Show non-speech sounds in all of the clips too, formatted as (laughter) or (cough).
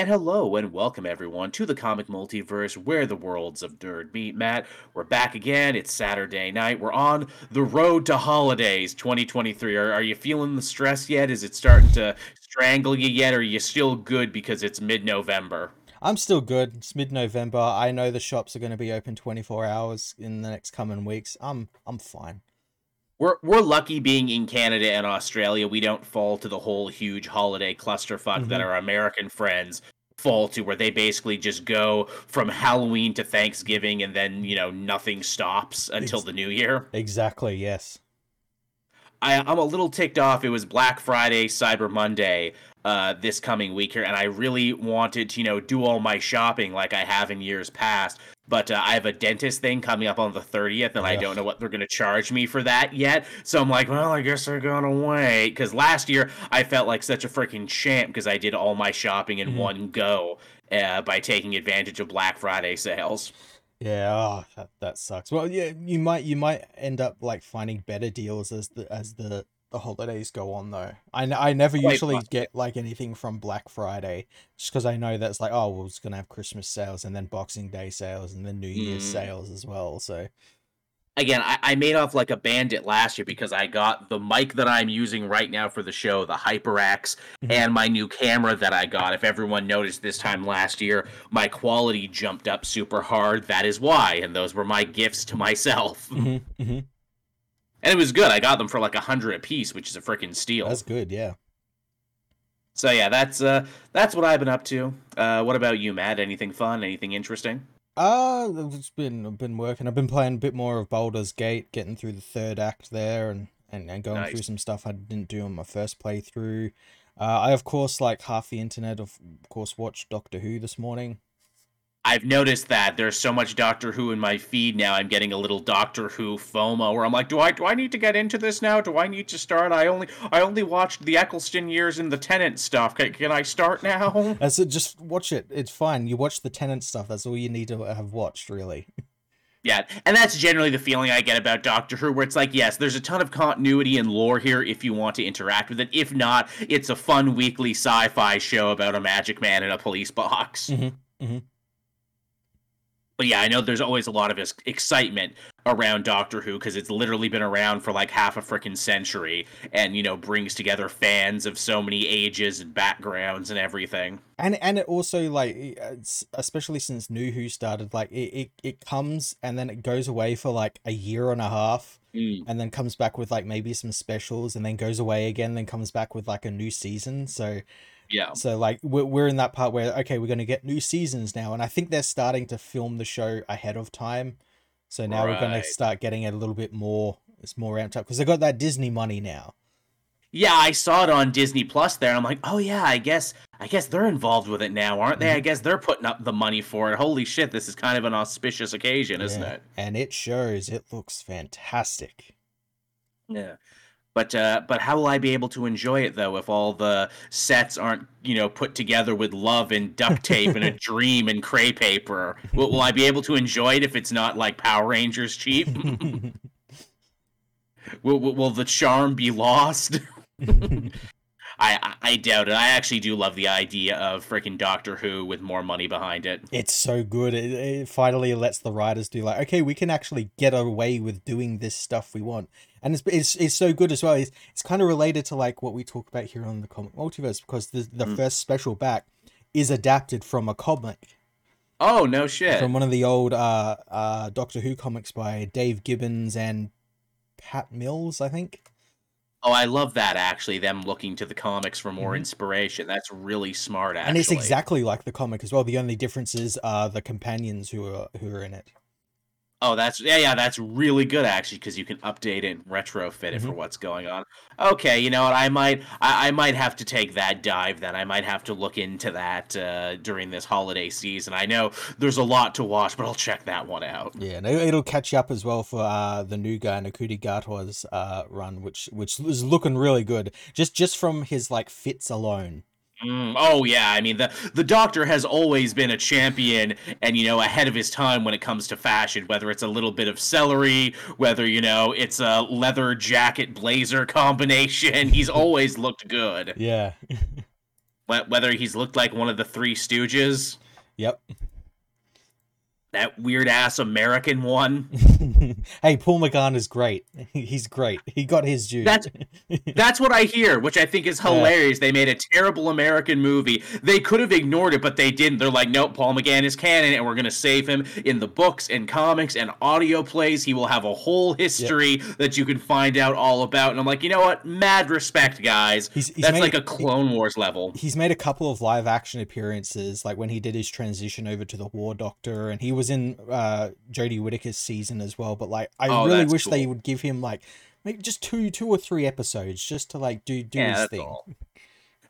And hello and welcome everyone to the comic multiverse where the worlds of nerd meet. Matt, we're back again. It's Saturday night. We're on the road to holidays 2023. Are, are you feeling the stress yet? Is it starting to strangle you yet? Or are you still good because it's mid November? I'm still good. It's mid-November. I know the shops are going to be open 24 hours in the next coming weeks. I'm I'm fine. We're we're lucky being in Canada and Australia. We don't fall to the whole huge holiday clusterfuck that Mhm. our American friends fall to, where they basically just go from Halloween to Thanksgiving and then you know nothing stops until Ex- the New Year. Exactly. Yes. I, I'm a little ticked off. It was Black Friday, Cyber Monday uh, this coming week here, and I really wanted to, you know, do all my shopping like I have in years past. But uh, I have a dentist thing coming up on the 30th, and I don't know what they're going to charge me for that yet. So I'm like, well, I guess they're going to wait. Because last year I felt like such a freaking champ because I did all my shopping in Mhm. one go uh, by taking advantage of Black Friday sales. Yeah. Oh, that, that sucks. Well, yeah. You might you might end up like finding better deals as the as the the holidays go on though. I, n- I never usually get like anything from Black Friday just because I know that's like oh well it's gonna have Christmas sales and then Boxing Day sales and then New Year's Mm. sales as well. So again, I, I made off like a bandit last year because I got the mic that I'm using right now for the show, the HyperX, Mhm. and my new camera that I got. If everyone noticed this time last year, my quality jumped up super hard. That is why, and those were my gifts to myself. Mhm, mhm. And it was good. I got them for like a hundred a piece, which is a freaking steal. that's good. Yeah. So yeah, that's uh that's what I've been up to. Uh, what about you, Matt? Anything fun? Anything interesting? Uh, it's been I've been working. I've been playing a bit more of Baldur's Gate, getting through the third act there, and and, and going through some stuff I didn't do on my first playthrough. Uh, I of course like half the internet of, of course watched Doctor Who this morning. I've noticed that there's so much Doctor Who in my feed now. I'm getting a little Doctor Who FOMO, where I'm like, do I do I need to get into this now? Do I need to start? I only I only watched the Eccleston years and the Tennant stuff. Can, can I start now? (laughs) It just watch it. It's fine. You watch the Tennant stuff. That's all you need to have watched, really. (laughs) yeah, and that's generally the feeling I get about Doctor Who, where it's like, yes, there's a ton of continuity and lore here if you want to interact with it. If not, it's a fun weekly sci-fi show about a magic man in a police box. Mhm, mhm. But yeah, I know there's always a lot of excitement around Doctor Who because it's literally been around for like half a freaking century and, you know, brings together fans of so many ages and backgrounds and everything. And and it also like it's, especially since New Who started, like it, it it comes and then it goes away for like a year and a half. Mm. and then comes back with like maybe some specials and then goes away again then comes back with like a new season so Yeah. so like we're, we're in that part where okay we're going to get new seasons now and i think they're starting to film the show ahead of time so now we're going to start getting it a little bit more it's more ramped up because they got that disney money now Yeah, I saw it on Disney Plus there. I'm like, oh yeah, I guess I guess they're involved with it now, aren't they? I mm-hmm. guess they're putting up the money for it. Holy shit, this is kind of an auspicious occasion, isn't Yeah. it? and it shows it looks fantastic Yeah. But uh, but how will I be able to enjoy it though if all the sets aren't you know put together with love and duct tape and a (laughs) dream and cray paper? Will, will I be able to enjoy it if it's not like Power Rangers cheap? (laughs) (laughs) will, will will the charm be lost? I, I I doubt it. I actually do love the idea of freaking Doctor Who with more money behind it. it's so good it, it finally lets the writers do like okay we can actually get away with doing this stuff we want and it's it's, it's so good as well it's, it's kind of related to like what we talk about here on the comic multiverse because the, the Mm. first special back is adapted from a comic Oh no shit! from one of the old uh uh doctor who comics by dave gibbons and pat mills i think Oh, I love that actually. Them looking to the comics for more Mhm. inspiration. That's really smart. Actually, and it's exactly like the comic as well the only difference is uh the companions who are who are in it Oh, that's yeah, yeah, that's really good actually because you can update it and retrofit it for Mhm. what's going on. Okay, you know what? I might, I, I might have to take that dive then. I might have to look into that uh, during this holiday season. I know there's a lot to watch, but I'll check that one out. Yeah, and it- it'll catch you up as well for uh, the new guy Ncuti Gatwa's uh, run, which which is looking really good. Just just from his like fits alone. Mm, oh yeah, I mean the the Doctor has always been a champion and you know ahead of his time when it comes to fashion. Whether it's a little bit of celery, whether you know it's a leather jacket blazer combination, (laughs) he's always looked good. Yeah, (laughs) whether he's looked like one of the Three Stooges. Yep. That weird ass American one. (laughs) hey, Paul McGann is great. (laughs) He's great. He got his due. That's (laughs) that's what I hear, which I think is hilarious. Yeah. They made a terrible American movie. They could have ignored it, but they didn't. They're like, nope, Paul McGann is canon, and we're gonna save him in the books and comics and audio plays. He will have a whole history yep. that you can find out all about. And I'm like, you know what? Mad respect, guys. He's, he's that's like a Clone Wars level. He's made a couple of live action appearances, like when he did his transition over to the War Doctor, and he was in uh, Jodie Whittaker's season as well. But like, I oh, really wish cool. they would give him like maybe just two, two or three episodes just to like do do yeah, his thing. All.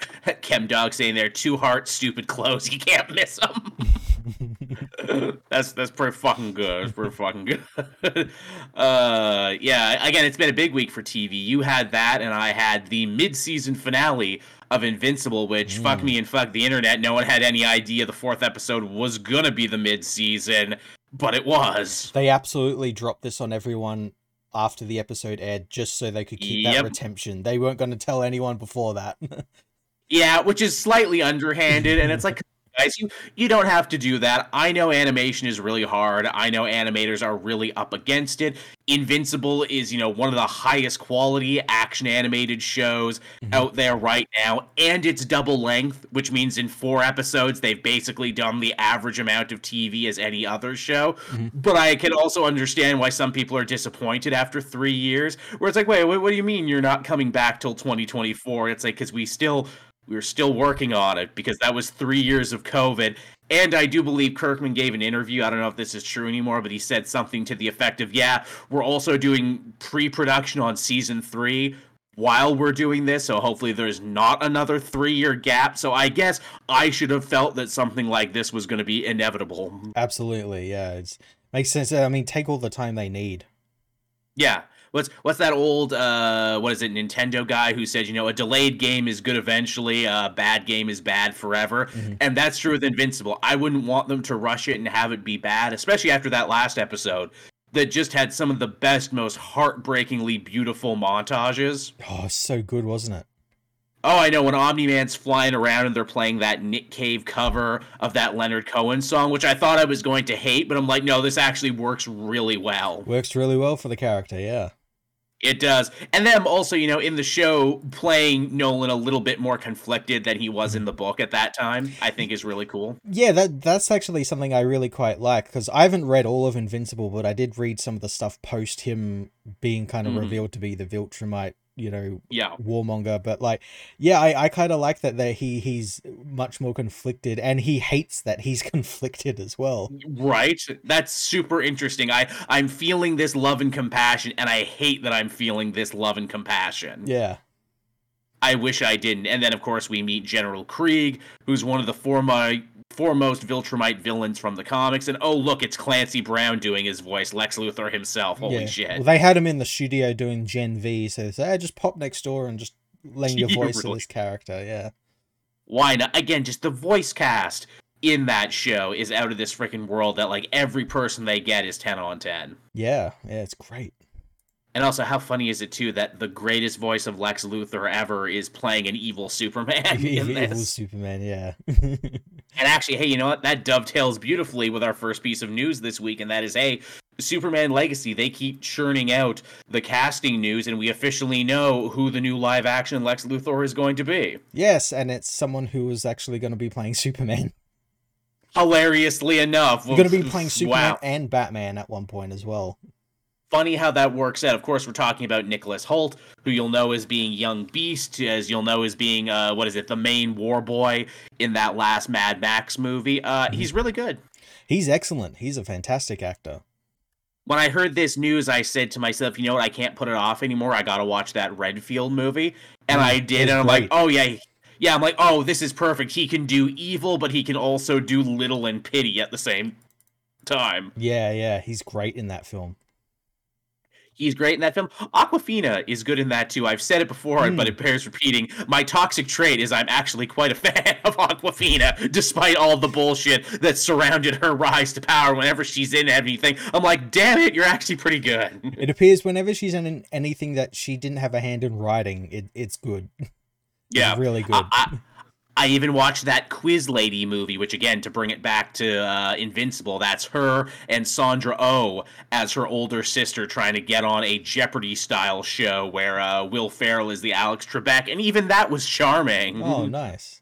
(laughs) Chem Dog saying there, two hearts, stupid clothes. You can't miss them. (laughs) that's that's pretty fucking good. That's pretty fucking good. (laughs) uh, yeah. Again, it's been a big week for TV. You had that, and I had the mid-season finale of Invincible, which mm. fuck me and fuck the internet. No one had any idea the fourth episode was gonna be the mid-season, but it was. They absolutely dropped this on everyone after the episode aired, just so they could keep yep. that retention. They weren't going to tell anyone before that. Yeah, which is slightly underhanded, and it's like (laughs) guys. You you don't have to do that. I know animation is really hard. I know animators are really up against it. Invincible is, you know, one of the highest quality action animated shows mm-hmm. out there right now, and it's double length, which means in four episodes they've basically done the average amount of TV as any other show. Mm-hmm. But I can also understand why some people are disappointed after three years, where it's like, wait, wait what do you mean you're not coming back till 2024? It's like because we still we were still working on it because that was three years of COVID. And I do believe Kirkman gave an interview. I don't know if this is true anymore, but he said something to the effect of, yeah, we're also doing pre production on season three while we're doing this. So hopefully there's not another three year gap. So I guess I should have felt that something like this was going to be inevitable. Absolutely. Yeah. It makes sense. I mean, take all the time they need. Yeah what's what's that old uh what is it Nintendo guy who said you know a delayed game is good eventually a bad game is bad forever mm-hmm. and that's true with Invincible I wouldn't want them to rush it and have it be bad especially after that last episode that just had some of the best most heartbreakingly beautiful montages oh so good wasn't it Oh, I know when Omni Man's flying around and they're playing that Nick Cave cover of that Leonard Cohen song, which I thought I was going to hate, but I'm like, no, this actually works really well. Works really well for the character, yeah. It does. And then also, you know, in the show, playing Nolan a little bit more conflicted than he was in the book at that time, I think is really cool. Yeah, that that's actually something I really quite like because I haven't read all of Invincible, but I did read some of the stuff post him being kind of mm. revealed to be the Viltrumite you know yeah. warmonger but like yeah i, I kind of like that that he he's much more conflicted and he hates that he's (laughs) conflicted as well. Right? That's super interesting. I i'm feeling this love and compassion and i hate that i'm feeling this love and compassion. Yeah. I wish I didn't. And then, of course, we meet General Krieg, who's one of the former foremost Viltrumite villains from the comics. And oh, look, it's Clancy Brown doing his voice, Lex Luthor himself. Holy yeah. shit. Well, they had him in the studio doing Gen V, so they said, hey, just pop next door and just lend your (laughs) voice really? to this character. Yeah. Why not? Again, just the voice cast in that show is out of this freaking world that like every person they get is 10 on 10. Yeah, yeah, it's great. And also, how funny is it too that the greatest voice of Lex Luthor ever is playing an evil Superman? (laughs) evil Superman, yeah. (laughs) and actually, hey, you know what? That dovetails beautifully with our first piece of news this week, and that is, hey, Superman Legacy. They keep churning out the casting news, and we officially know who the new live action Lex Luthor is going to be. Yes, and it's someone who is actually going to be playing Superman. Hilariously enough, we're going to be playing (laughs) Superman wow. and Batman at one point as well funny how that works out. Of course, we're talking about Nicholas Hoult, who you'll know as being Young Beast, as you'll know as being uh, what is it, the main war boy in that last Mad Max movie. Uh. He's really good. He's excellent. He's a fantastic actor. When I heard this news, I said to myself, you know what? I can't put it off anymore. I got to watch that Renfield movie, and mm, I did, and I'm great. like, oh yeah. Yeah, I'm like, oh, this is perfect. He can do evil, but he can also do little and pity at the same time. Yeah, yeah, he's great in that film. He's great in that film. Awkwafina is good in that too. I've said it before, mm. but it bears repeating. My toxic trait is I'm actually quite a fan (laughs) of Awkwafina, despite all the bullshit that surrounded her rise to power. Whenever she's in anything, I'm like, damn it, you're actually pretty good. It appears whenever she's in anything that she didn't have a hand in writing, it, it's good. (laughs) Yeah, it's really good. I, I even watched that Quiz Lady movie, which again, to bring it back to uh, Invincible, that's her and Sandra Oh as her older sister trying to get on a Jeopardy style show where uh, Will Ferrell is the Alex Trebek, and even that was charming. Oh, (laughs) nice.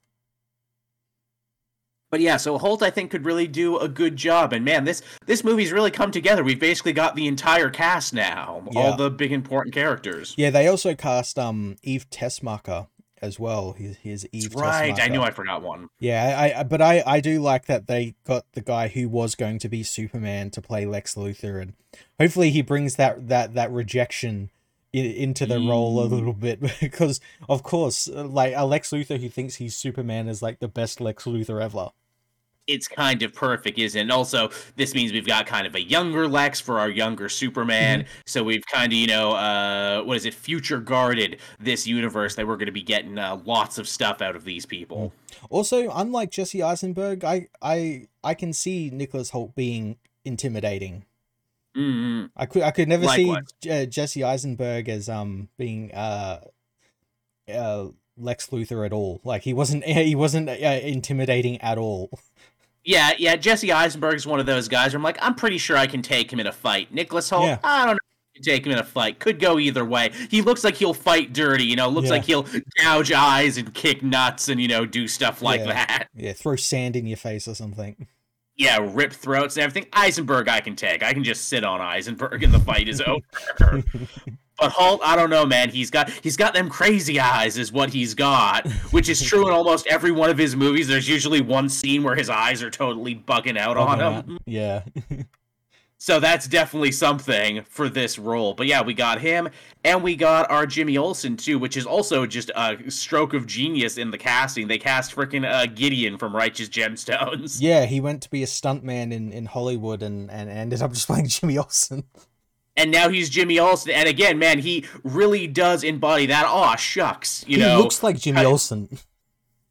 But yeah, so Hoult I think could really do a good job, and man, this this movie's really come together. We've basically got the entire cast now, Yeah. all the big important characters. Yeah, they also cast um Eve Teschmacher as well. His he's Eve right, I knew I forgot one. Yeah, I, I but I I do like that they got the guy who was going to be Superman to play Lex Luthor, and hopefully he brings that that that rejection in, into the role a Mm. little bit (laughs) because of course, uh, like a Lex Luthor who thinks he's Superman is like the best Lex Luthor ever. It's kind of perfect, isn't it? And also, this means we've got kind of a younger Lex for our younger Superman. So we've kind of, you know, uh, what is it, future guarded this universe that we're going to be getting uh, lots of stuff out of these people. Also, unlike Jesse Eisenberg, I I I can see Nicholas Hoult being intimidating. mm I could I could never Likewise. see uh, Jesse Eisenberg as um being uh uh Lex Luthor at all. Like he wasn't (laughs) he wasn't uh, intimidating at all. (laughs) Yeah, yeah. Jesse Eisenberg's one of those guys where I'm like, I'm pretty sure I can take him in a fight. Nicholas Hoult, Yeah. I don't know. if I can Take him in a fight. Could go either way. He looks like he'll fight dirty, you know. Looks Yeah. like he'll gouge eyes and kick nuts and you know do stuff like Yeah. that. Yeah, throw sand in your face or something. yeah, rip throats and everything. Eisenberg, I can take. I can just sit on Eisenberg and the fight is (laughs) over. But Hoult, I don't know, man. He's got he's got them crazy eyes, is what he's got, which is true in almost every one of his movies. There's usually one scene where his eyes are totally bugging out on him. Yeah. (laughs) So that's definitely something for this role. But yeah, we got him, and we got our Jimmy Olsen too, which is also just a stroke of genius in the casting. They cast freaking uh, Gideon from Righteous Gemstones. yeah, he went to be a stuntman in, in Hollywood and, and ended up just playing (laughs) Jimmy Olsen. And now he's Jimmy Olsen. And again, man, he really does embody that. Aw, shucks, you he know, looks like Jimmy I- Olsen.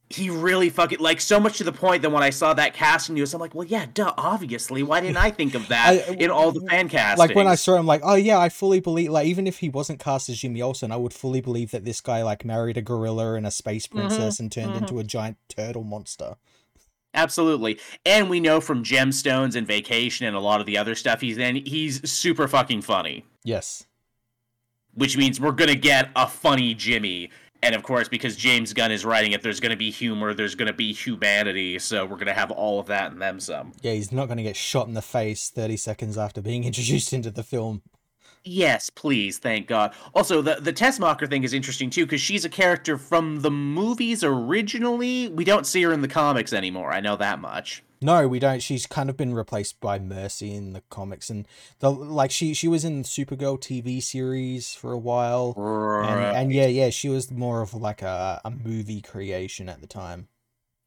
he really fucking like so much to the point that when I saw that casting news, I'm like, well, yeah, duh, obviously, why didn't I think of (laughs) that I- in all the fan castings? Like when I saw him, like, oh yeah, I fully believe. Like even if he wasn't cast as Jimmy Olsen, I would fully believe that this guy like married a gorilla and a space princess and turned mhm. into a giant turtle monster. Absolutely. And we know from Gemstones and Vacation and a lot of the other stuff he's in, he's super fucking funny. Yes. Which means we're gonna get a funny Jimmy. And of course, because James Gunn is writing it, there's gonna be humor, there's gonna be humanity, so we're gonna have all of that and then some. Yeah, he's not going to get shot in the face 30 seconds after being (laughs) introduced into the film. Yes, please, thank God. Also, the the Teschmacher thing is interesting too, because she's a character from the movies originally. We don't see her in the comics anymore. I know that much. No, we don't. She's kind of been replaced by Mercy in the comics, and the like. She she was in the Supergirl TV series for a while, and, and yeah, yeah, she was more of like a a movie creation at the time.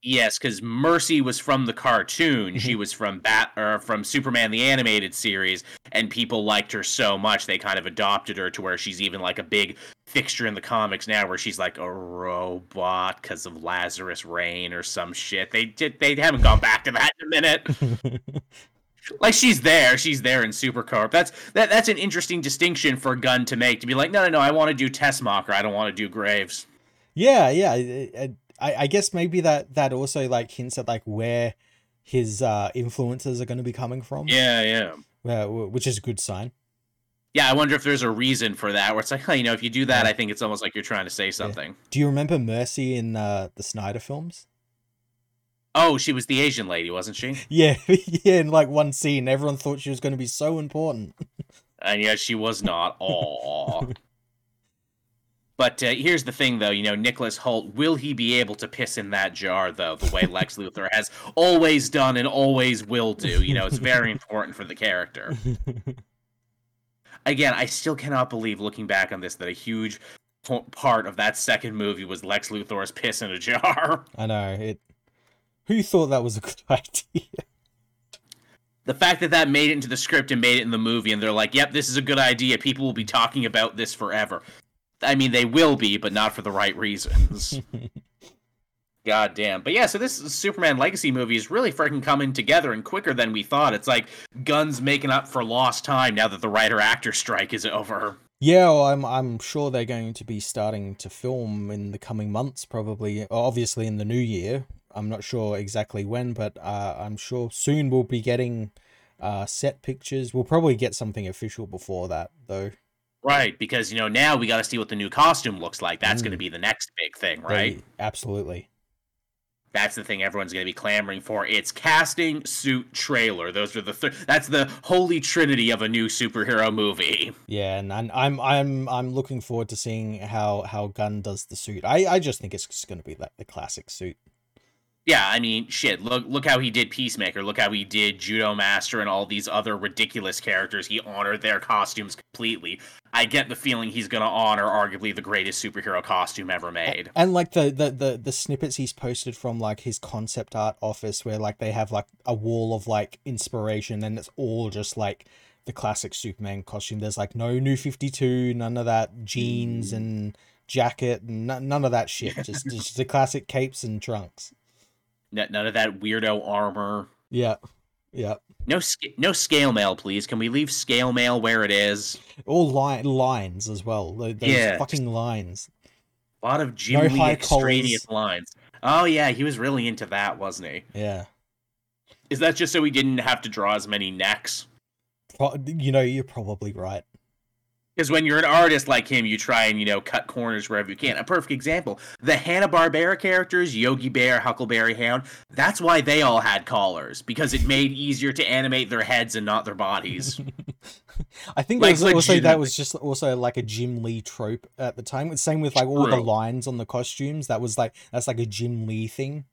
Yes, because Mercy was from the cartoon. she mm-hmm. was from Bat or from Superman the animated series, and people liked her so much they kind of adopted her to where she's even like a big fixture in the comics now, where she's like a robot because of Lazarus Rain or some shit. They did they haven't gone back to that in a minute. (laughs) like she's there, she's there in Supercorp. That's that that's an interesting distinction for Gunn to make to be like, no, no, no, I want to do Teschmacher, I don't want to do Graves. yeah, yeah. I- I, I I guess maybe that that also like hints at like where his uh influences are going to be coming from. Yeah, yeah. uh, which is a good sign. Yeah, I wonder if there's a reason for that. Where it's like, (laughs) you know, if you do that, I think it's almost like you're trying to say something. Do you remember Mercy in uh, the Snyder films? Oh, she was the Asian lady, wasn't she? (laughs) Yeah, (laughs) yeah. In like one scene, everyone thought she was going to be so important. And yet she was not. Aw. But uh, here's the thing, though. You know, Nicholas Hoult, will he be able to piss in that jar, though, the way Lex (laughs) Luthor has always done and always will do? You know, it's very important for the character. (laughs) Again, I still cannot believe, looking back on this, that a huge po- part of that second movie was Lex Luthor's piss in a jar. I know it. Who thought that was a good (laughs) idea? the fact that that made it into the script and made it in the movie and they're like yep this is a good idea people will be talking about this forever i mean they will be but not for the right reasons (laughs) god damn but yeah so this superman legacy movie is really freaking coming together and quicker than we thought it's like Gunn's making up for lost time now that the writer actor strike is over Yeah, well, I'm I'm sure they're going to be starting to film in the coming months, probably. Obviously, in the new year. I'm not sure exactly when, but uh, I'm sure soon we'll be getting uh, set pictures. We'll probably get something official before that, though. Right, because you know now we got to see what the new costume looks like. That's going to Mm. be the next big thing, right? They- absolutely. That's the thing everyone's going to be clamoring for. It's casting, suit, trailer. Those are the th- that's the holy trinity of a new superhero movie. Yeah, and, and I'm I'm I'm looking forward to seeing how how Gunn does the suit. I I just think it's just going to be like the classic suit. Yeah, I mean, shit. Look, look how he did Peacemaker. Look how he did Judo Master and all these other ridiculous characters. He honored their costumes completely. I get the feeling he's gonna honor arguably the greatest superhero costume ever made. And like the, the the the snippets he's posted from like his concept art office where like they have like a wall of like inspiration and it's all just like the classic Superman costume. There's like no new 52, none of that jeans mm. and jacket and n- none of that shit. Just just the classic capes and trunks. None of that weirdo armor. Yeah. Yeah. No, sc- no scale mail, please. Can we leave scale mail where it is? All line lines as well. Those Yeah, fucking lines. A lot of Jim No extraneous collars. lines. Oh yeah, he was really into that, wasn't he? Yeah. Is that just so he didn't have to draw as many necks? You know, you're probably right. Because when you're an artist like him, you try and you know cut corners wherever you can. A perfect example: the Hanna Barbera characters, Yogi Bear, Huckleberry Hound. That's why they all had collars because it made easier to animate their heads and not their bodies. (laughs) I think Like, also that was just also like a Jim Lee trope at the time. Same with like all the lines on the costumes. That was like that's like a Jim Lee thing.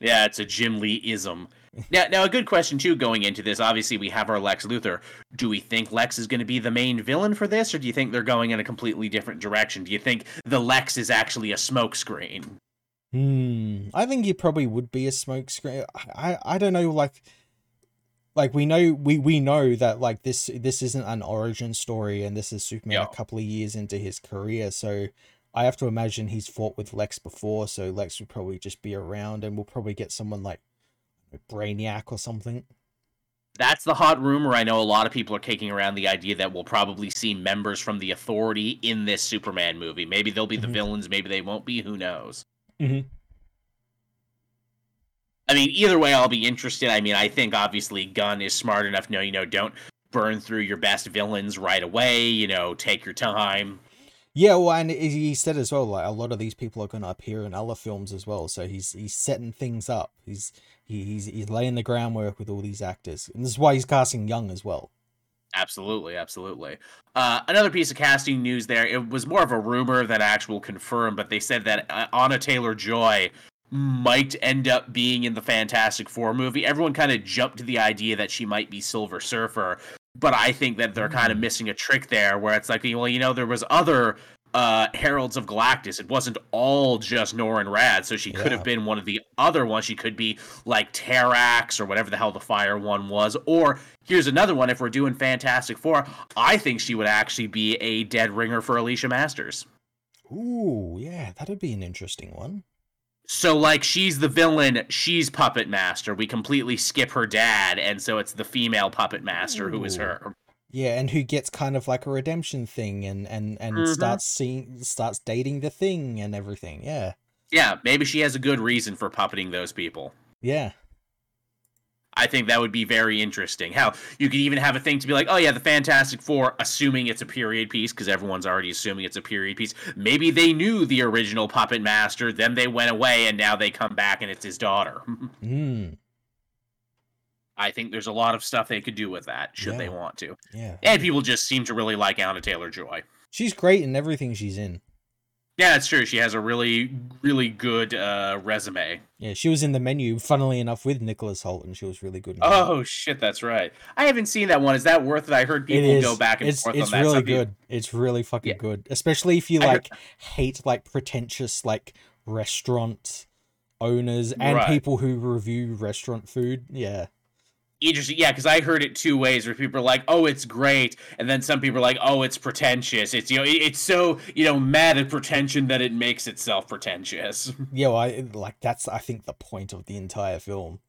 yeah, it's a Jim Lee ism. Now, now a good question too. Going into this, obviously we have our Lex Luthor. Do we think Lex is going to be the main villain for this, or do you think they're going in a completely different direction? Do you think the Lex is actually a smokescreen? Hmm. I think he probably would be a smokescreen. I, I don't know. Like, like we know we we know that like this this isn't an origin story, and this is Superman Yeah. a couple of years into his career. So I have to imagine he's fought with Lex before. So Lex would probably just be around, and we'll probably get someone like Brainiac or something. That's the hot rumor. I know a lot of people are kicking around the idea that we'll probably see members from the Authority in this Superman movie. Maybe they'll be the Mhm. villains, maybe they won't be. Who knows? Mhm. I mean, either way, I'll be interested. I mean, I think obviously Gunn is smart enough. No, you know, don't burn through your best villains right away. You know, take your time. Yeah, well, and he he said as well, like a lot of these people are going to appear in other films as well. So he's he's setting things up. He's he, he's he's laying the groundwork with all these actors, and this is why he's casting young as well. Absolutely, absolutely. Uh, another piece of casting news there. It was more of a rumor than actual confirmed, but they said that uh, Anya Taylor Joy might end up being in the Fantastic Four movie. Everyone kind of jumped to the idea that she might be Silver Surfer, but I think that they're kind of Mm. missing a trick there, where it's like, well, you know, there was other uh Heralds of Galactus. It wasn't all just Norrin Radd, so she could have been one of the other ones. She could be like Terrax or whatever the hell the fire one was. Or here's another one. If we're doing Fantastic Four, I think she would actually be a dead ringer for Alicia Masters. Ooh, yeah, that'd be an interesting one. So like she's the villain, she's puppet master. We completely skip her dad, and so it's the female puppet master who is her. Yeah, and who gets kind of like a redemption thing, and and and Mhm. starts seeing starts dating the thing and everything. Yeah, Yeah, maybe she has a good reason for puppeting those people. yeah, I think that would be very interesting. How you could even have a thing to be like, oh yeah, the Fantastic Four, assuming it's a period piece, because everyone's already assuming it's a period piece. Maybe they knew the original puppet master, then they went away, and now they come back and it's his daughter. (laughs) mm, I think there's a lot of stuff they could do with that, should they want to. yeah. And people just seem to really like Anya Taylor Joy. She's great in everything she's in. Yeah, that's true. She has a really, really good uh, resume. Yeah, she was in the menu, funnily enough, with Nicholas Hoult, and she was really good. In that. Oh shit, that's right. I haven't seen that one. Is that worth it? I heard people go back and it's forth it's on that. really good. It's really fucking Yeah. good, especially if you like hate like pretentious like restaurant owners and Right. people who review restaurant food. Yeah, interesting yeah because i heard it two ways where people are like oh it's great and then some people are like oh it's pretentious it's you know it- it's so you know mad at pretension that it makes itself pretentious (laughs) yeah. Well, I like that's I think the point of the entire film.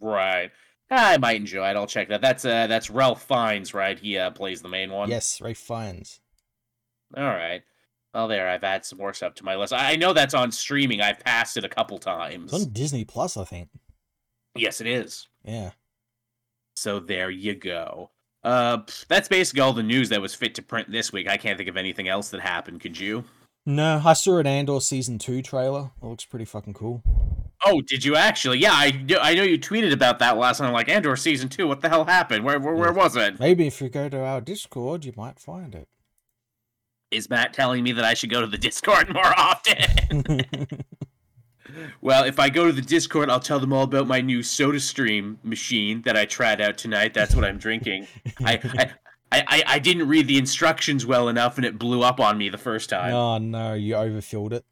right i might enjoy it i'll check that that's uh that's ralph fiennes right he uh plays the main one Yes, ralph Fiennes. All right. Well, there, I've added some more stuff to my list. I I know that's on streaming. I've passed it a couple times. It's on Disney Plus, I think. Yes, it is. Yeah. So there you go. Uh, that's basically all the news that was fit to print this week. I can't think of anything else that happened. Could you? No, I saw an Andor season two trailer. It looks pretty fucking cool. Oh, did you actually? Yeah, I, I know you tweeted about that last night. I'm like, Andor season two. What the hell happened? Where where, where was it? Maybe if you go to our Discord, you might find it. Is Matt telling me that I should go to the Discord more often? (laughs) (laughs) well, if I go to the Discord, I'll tell them all about my new Soda Stream machine that I tried out tonight. That's what I'm drinking. I, I I, I, I didn't read the instructions well enough and it blew up on me the first time. oh no, you overfilled it.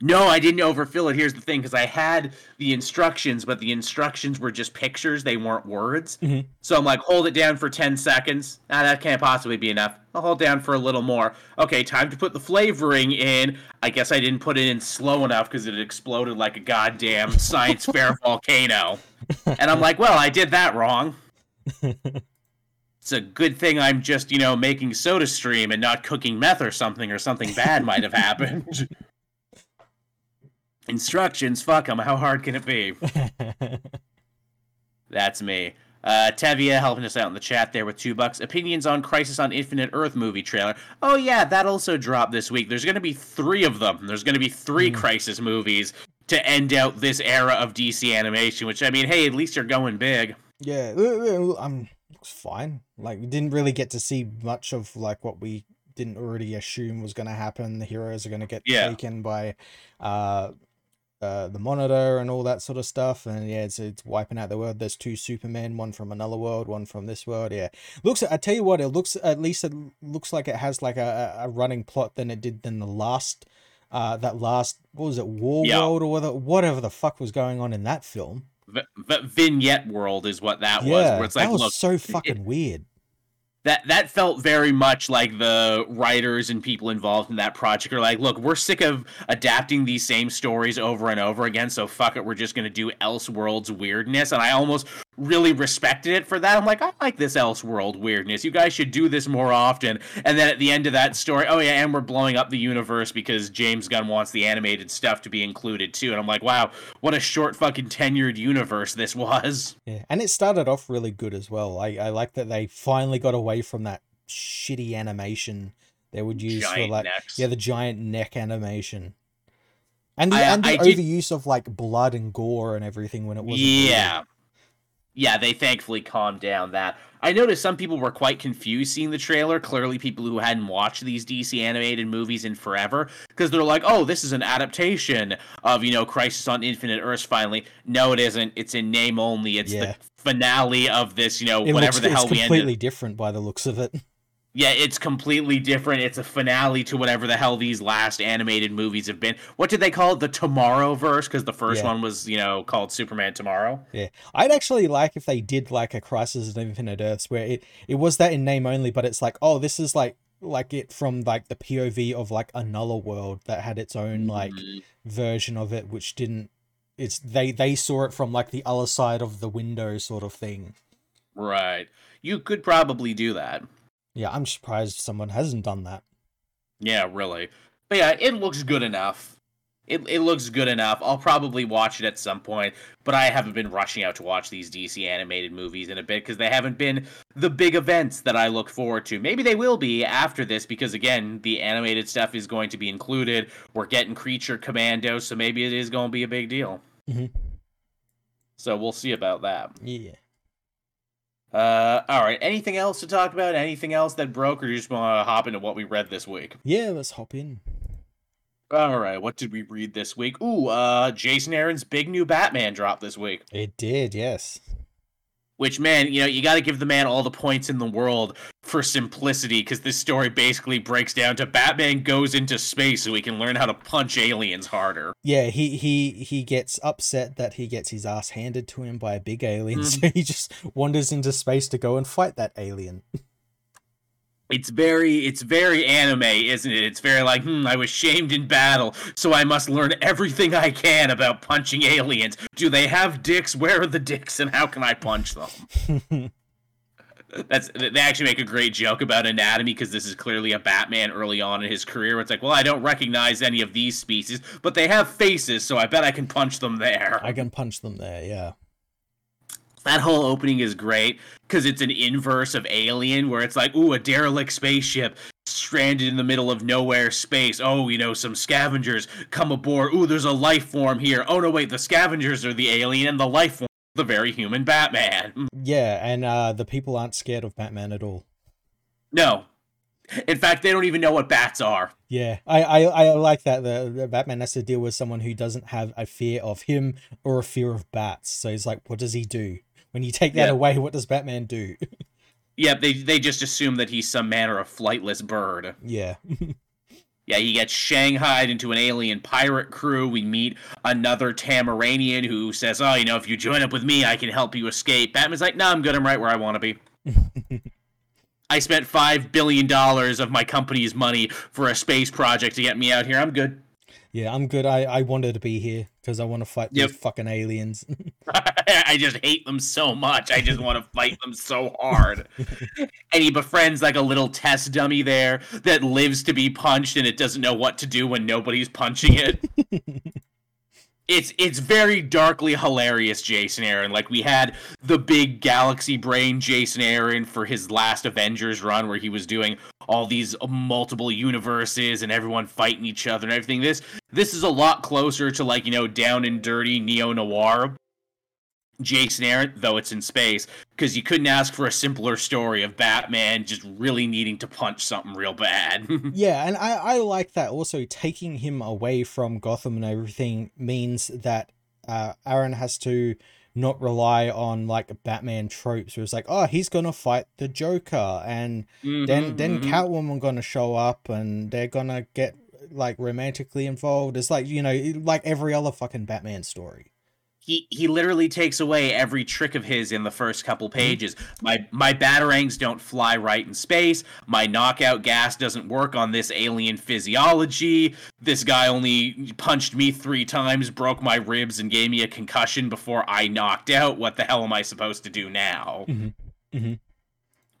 No, I didn't overfill it. Here's the thing, because I had the instructions, but the instructions were just pictures; they weren't words. Mhm. So I'm like, hold it down for ten seconds. Ah, that can't possibly be enough. I'll hold down for a little more. Okay, time to put the flavoring in. I guess I didn't put it in slow enough because it exploded like a goddamn science (laughs) fair volcano. And I'm like, well, I did that wrong. It's a good thing I'm just, you know, making soda stream and not cooking meth or something, or something bad might have happened. (laughs) Instructions, fuck them. How hard can it be? (laughs) That's me. Uh, Tevia helping us out in the chat there with two bucks. Opinions on Crisis on Infinite Earth movie trailer. Oh yeah, that also dropped this week. There's going to be three of them. There's going to be three Hmm. Crisis movies to end out this era of DC animation. Which I mean, hey, at least you're going big. yeah, I'm um, fine. Like we didn't really get to see much of like what we didn't already assume was going to happen. The heroes are going to get Yeah. taken by, uh, uh, the monitor and all that sort of stuff. And yeah, it's it's wiping out the world. There's two Supermen, one from another world, one from this world. Yeah, looks. I tell you what, it looks at least it looks like it has like a, a running plot than it did than the last. Uh, that last what was it, War Yeah. World or whatever, whatever the fuck was going on in that film. V- v- vignette world is what that was. yeah, Where it's like, that was look, so fucking weird. That that felt very much like the writers and people involved in that project are like, look, we're sick of adapting these same stories over and over again, so fuck it, we're just gonna do Elseworlds weirdness. And I almost really respected it for that. I'm like, I like this Elseworld weirdness. You guys should do this more often. And then at the end of that story, oh yeah, and we're blowing up the universe because James Gunn wants the animated stuff to be included too. And I'm like, wow, what a short fucking tenured universe this was. Yeah, and it started off really good as well. I I like that they finally got away from that shitty animation they would use Giant for like necks. yeah the giant neck animation. And the, I- and the I did- overuse of like blood and gore and everything when it wasn't. Yeah. Yeah, they thankfully calmed down that. I noticed some people were quite confused seeing the trailer. Clearly, people who hadn't watched these DC animated movies in forever, because they're like, "Oh, this is an adaptation of you know Crisis on Infinite Earths." Finally, no, it isn't. It's in name only. It's Yeah. the finale of this, you know, whatever the hell we ended. it's completely different by the looks of it. Yeah, it's completely different. It's a finale to whatever the hell these last animated movies have been. What did they call it? The Tomorrow verse? Because the first Yeah. one was, you know, called Superman Tomorrow. Yeah, I'd actually like if they did like a Crisis on Infinite Earths where it it was that in name only, but it's like oh this is like like it from like the POV of like another world that had its own like Mhm. version of it, which didn't. It's they they saw it from like the other side of the window sort of thing. Right. You could probably do that. Yeah, I'm surprised someone hasn't done that. Yeah, really. But yeah, it looks good enough. It, it looks good enough. I'll probably watch it at some point, but I haven't been rushing out to watch these DC animated movies in a bit because they haven't been the big events that I look forward to. Maybe they will be after this because, again, the animated stuff is going to be included. We're getting Creature Commando, so maybe it is going to be a big deal. Mhm. So we'll see about that. Yeah. Uh, all right. Anything else to talk about? Anything else that broke, or you just want to hop into what we read this week? Yeah, let's hop in. All right, what did we read this week? Ooh, uh, Jason Aaron's big new Batman drop this week. It did, yes. Which, man, you know, you got to give the man all the points in the world for simplicity, because this story basically breaks down to Batman goes into space so he can learn how to punch aliens harder. Yeah, he he he gets upset that he gets his ass handed to him by a big alien, Mhm. so he just wanders into space to go and fight that alien. (laughs) It's very, it's very anime, isn't it? It's very like, hmm, I was shamed in battle, so I must learn everything I can about punching aliens. Do they have dicks? Where are the dicks, and how can I punch them? (laughs) That's they actually make a great joke about anatomy because this is clearly a Batman early on in his career. It's like, well, I don't recognize any of these species, but they have faces, so I bet I can punch them there. I can punch them there, yeah. That whole opening is great because it's an inverse of Alien, where it's like, ooh, a derelict spaceship stranded in the middle of nowhere space. Oh, you know, some scavengers come aboard. Ooh, there's a life form here. Oh no, wait, the scavengers are the alien, and the life form the very human Batman. (laughs) Yeah, and uh, the people aren't scared of Batman at all. No. In fact, they don't even know what bats are. Yeah, I, I, I like that. The, the Batman has to deal with someone who doesn't have a fear of him or a fear of bats. So he's like, what does he do? When you take that Yeah. away, what does Batman do? (laughs) Yeah, they they just assume that he's some manner of flightless bird. yeah. (laughs) Yeah, he gets shanghaied into an alien pirate crew. We meet another Tamaranian who says, "Oh, you know, if you join up with me, I can help you escape." Batman's like, "No, I'm good. I'm right where I want to be." (laughs) I spent five billion dollars of my company's money for a space project to get me out here. I'm good. Yeah, I'm good. I, I wanted to be here because I want to fight Yep. these fucking aliens. (laughs) (laughs) I just hate them so much. I just want to fight them so hard. and he befriends like a little test dummy there that lives to be punched and it doesn't know what to do when nobody's punching it. (laughs) it's it's very darkly hilarious, Jason Aaron. Like we had the big galaxy brain Jason Aaron for his last Avengers run where he was doing all these multiple universes and everyone fighting each other and everything. This this is a lot closer to like, you know, down and dirty neo noir. Jason Aaron, though it's in space, because you couldn't ask for a simpler story of Batman just really needing to punch something real bad. (laughs) yeah, and I, I like that also taking him away from Gotham and everything means that uh, Aaron has to not rely on like Batman tropes where it's like, oh, he's gonna fight the Joker and then Mhm, then mhm. Catwoman gonna show up and they're gonna get like romantically involved. It's like, you know, like every other fucking Batman story. He he literally takes away every trick of his in the first couple Mm-hmm. pages. My my batarangs don't fly right in space. My knockout gas doesn't work on this alien physiology. This guy only punched me three times, broke my ribs, and gave me a concussion before I knocked out. What the hell am I supposed to do now? Mhm. Mhm.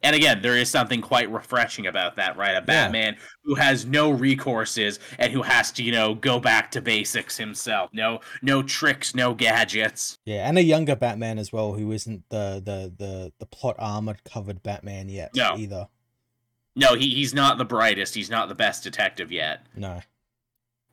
And again, there is something quite refreshing about that, right? A Batman who has no recourses and who has to, you know, go back to basics himself. No, no tricks, no gadgets. Yeah, and a younger Batman as well, who isn't the the the, the plot armored covered Batman yet No. either. No, he, he's not the brightest. He's not the best detective yet. No.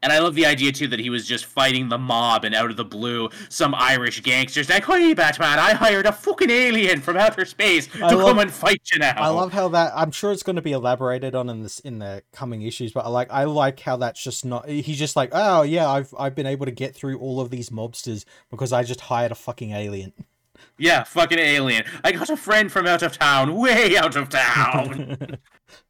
And I love the idea too that he was just fighting the mob, and out of the blue, some Irish gangsters like, "Hey, Batman! I hired a fucking alien from outer space to love- come and fight you now." I love how that. I'm sure it's going to be elaborated on in this in the coming issues, but I like I like how that's just not. He's just like, oh yeah, I've I've been able to get through all of these mobsters because I just hired a fucking alien. Yeah, fucking alien. I got a friend from out of town, way out of town. (laughs)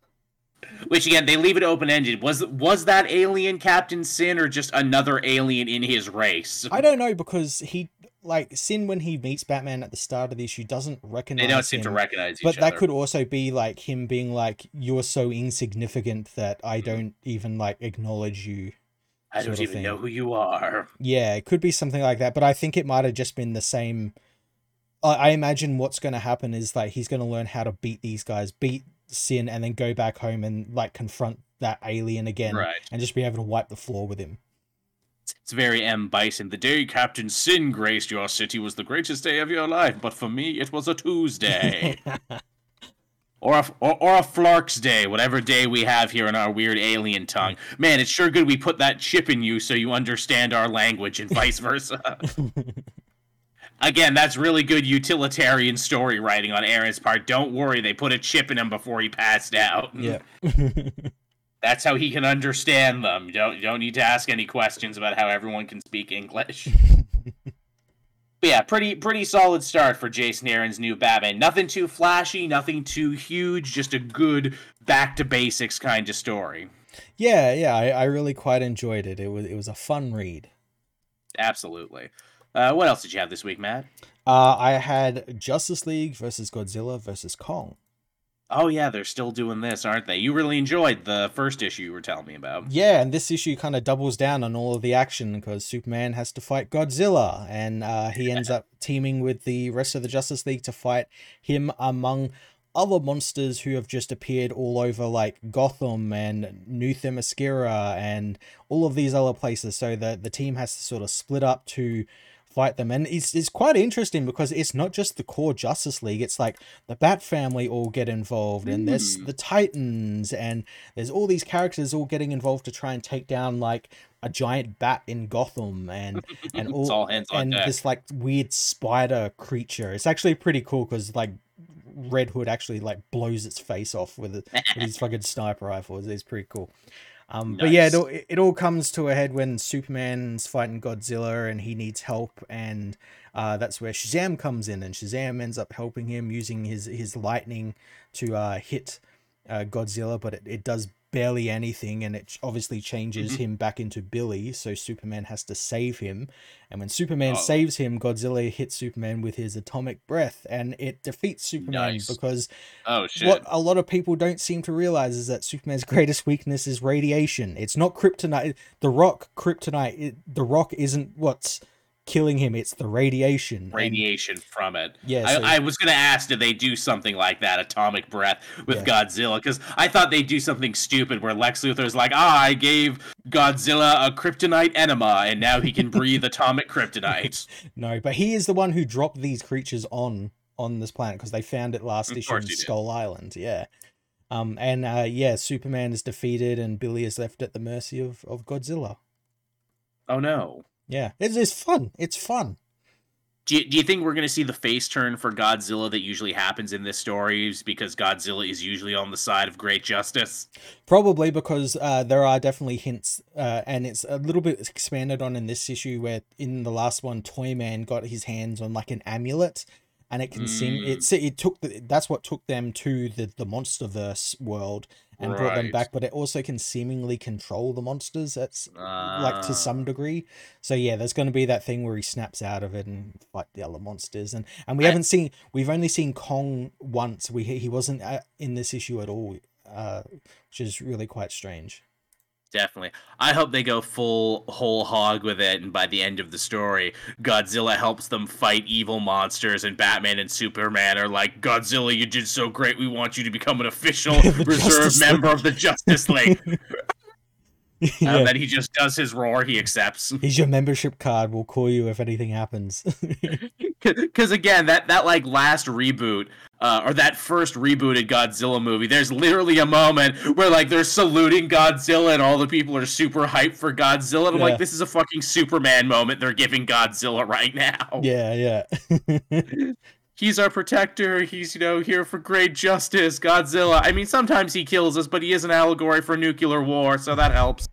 Which again, they leave it open ended. Was was that alien Captain Sin or just another alien in his race? I don't know because he like Sin when he meets Batman at the start of the issue doesn't recognize They don't seem him. to recognize each but other. that could also be like him being like, "You're so insignificant that I Mm-hmm. don't even like acknowledge you." I don't even thing. know who you are. Yeah, it could be something like that, but I think it might have just been the same. I, I imagine what's going to happen is like he's going to learn how to beat these guys, beat Sin, and then go back home and like confront that alien again, Right. and just be able to wipe the floor with him. It's very M. Bison. The day Captain Sin graced your city was the greatest day of your life, but for me, it was a Tuesday. (laughs) or, a, or, or a Flark's Day, whatever day we have here in our weird alien tongue. Man, it's sure good we put that chip in you so you understand our language and vice versa. (laughs) Again, that's really good utilitarian story writing on Aaron's part. Don't worry, they put a chip in him before he passed out. yeah. (laughs) (laughs) That's how he can understand them. You don't you don't need to ask any questions about how everyone can speak English. (laughs) but yeah, pretty pretty solid start for Jason Aaron's new Batman. Nothing too flashy, nothing too huge, just a good back to basics kind of story. yeah, yeah, I, I really quite enjoyed it. It was it was a fun read. Absolutely. Uh, what else did you have this week, Matt? Uh, I had Justice League versus Godzilla versus Kong. Oh yeah, they're still doing this, aren't they? You really enjoyed the first issue you were telling me about. Yeah, and this issue kind of doubles down on all of the action because Superman has to fight Godzilla, and uh, he ends up teaming with the rest of the Justice League to fight him among other monsters who have just appeared all over like Gotham and New Themyscira and all of these other places. So the the team has to sort of split up to fight them. And it's, it's quite interesting because it's not just the core Justice League, it's like the Bat family all get involved, and there's Mm. the Titans, and there's all these characters all getting involved to try and take down like a giant bat in Gotham and and (laughs) all, all hands on and deck. this like weird spider creature. It's actually pretty cool because like Red Hood actually like blows its face off with, it, with his (laughs) fucking sniper rifle. It's, it's pretty cool. Um, But yeah, it all, it all comes to a head when Superman's fighting Godzilla and he needs help, and uh, that's where Shazam comes in, and Shazam ends up helping him using his his lightning to uh, hit uh, Godzilla, but it, it does barely anything, and it obviously changes Mhm. him back into Billy. So Superman has to save him, and when Superman Oh. saves him, Godzilla hits Superman with his atomic breath, and it defeats Superman Nice. because oh shit. what a lot of people don't seem to realize is that Superman's (laughs) greatest weakness is radiation. It's not kryptonite. The Rock, kryptonite. It, the Rock isn't what's killing him. It's the radiation. And- Radiation from it. Yeah, so- I, I was gonna ask, did they do something like that, atomic breath, with Yeah. Godzilla? Because I thought they'd do something stupid where Lex Luthor's like, ah, I gave Godzilla a kryptonite enema, and now he can breathe (laughs) atomic kryptonite. (laughs) no, but he is the one who dropped these creatures on on this planet because they found it last Of issue in. Skull Island. Yeah. Um, and uh, yeah, Superman is defeated, and Billy is left at the mercy of, of Godzilla. Oh no. Yeah, it's, it's fun. It's fun. Do you, do you think we're going to see the face turn for Godzilla that usually happens in this story because Godzilla is usually on the side of great justice? Probably because uh, there are definitely hints, uh, and it's a little bit expanded on in this issue. Where in the last one, Toyman got his hands on like an amulet, and it can seem Mm. it's it took the, that's what took them to the the MonsterVerse world and brought them back. But it also can seemingly control the monsters. That's like to Ah. some degree. So yeah, there's going to be that thing where he snaps out of it and fight the other monsters. And and we I- haven't seen we've only seen Kong once. We he wasn't uh, in this issue at all, uh, which is really quite strange. Definitely. I hope they go full whole hog with it, and by the end of the story, Godzilla helps them fight evil monsters, and Batman and Superman are like, Godzilla, you did so great. We want you to become an official (laughs) reserve member League." of the Justice League. (laughs) yeah. And then he just does his roar, he accepts. Here's your membership card. We'll call you if anything happens. (laughs) (laughs) Because again, that that like last reboot, uh, or that first rebooted Godzilla movie, there's literally a moment where like they're saluting Godzilla and all the people are super hyped for Godzilla. And I'm Yeah. like, this is a fucking Superman moment they're giving Godzilla right now. (laughs) yeah, yeah. (laughs) He's our protector. He's you know here for great justice. Godzilla. I mean, sometimes he kills us, but he is an allegory for nuclear war, so that helps.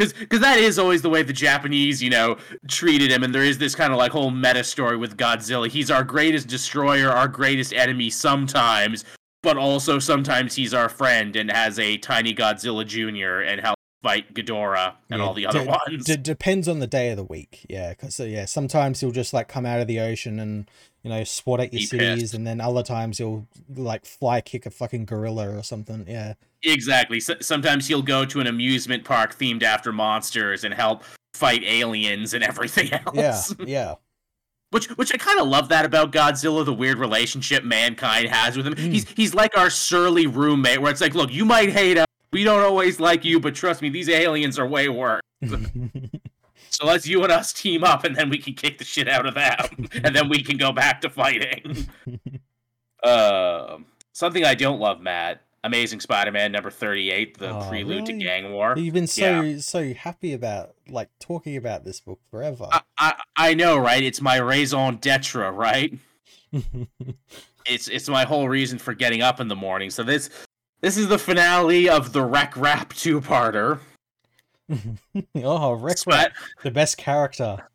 Because because that is always the way the Japanese, you know, treated him. And there is this kind of like whole meta story with Godzilla. He's our greatest destroyer, our greatest enemy sometimes, but also sometimes he's our friend and has a tiny Godzilla Jr. and helps fight Ghidorah and Yeah, all the other d- ones. d- depends on the day of the week. Yeah, because yeah, sometimes he'll just like come out of the ocean and you know swat at your Be cities, pissed. and then other times he'll like fly kick a fucking gorilla or something. Yeah, Exactly. S sometimes he'll go to an amusement park themed after monsters and help fight aliens and (laughs) everything else. yeah, yeah. Which which I kind of love that about Godzilla, the weird relationship mankind has with him. Mm. He's he's like our surly roommate where it's like, look, you might hate us. We don't always like you, but trust me, these aliens are way worse. (laughs) So let's you and us team up and then we can kick the shit out of them. (laughs) and then we can go back to fighting. (laughs) Um something I don't love, Matt. Amazing Spider-Man number 38, the Oh, prelude to? Gang War. You've been so Yeah. so happy about like talking about this book forever. I, I I know, right? It's my raison d'etre, right? it's it's my whole reason for getting up in the morning. So this this is the finale of the Rek-Rap two-parter. (laughs) oh, Rick, But the best character.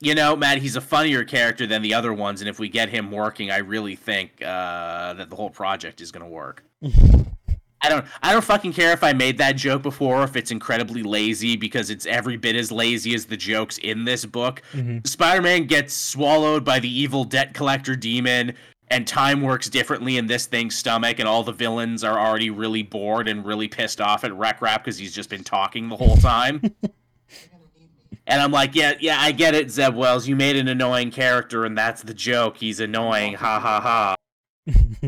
you know, Matt, he's a funnier character than the other ones, and if we get him working, I really think uh, that the whole project is going to work. (laughs) I don't I don't fucking care if I made that joke before, if it's incredibly lazy because it's every bit as lazy as the jokes in this book. Mhm. Spider-Man gets swallowed by the evil debt collector demon, and time works differently in this thing's stomach, and all the villains are already really bored and really pissed off at Rek-Rap because he's just been talking the whole time. (laughs) and I'm like, yeah, yeah, I get it, Zeb Wells. You made an annoying character, and that's the joke. He's annoying. Ha ha ha. (laughs)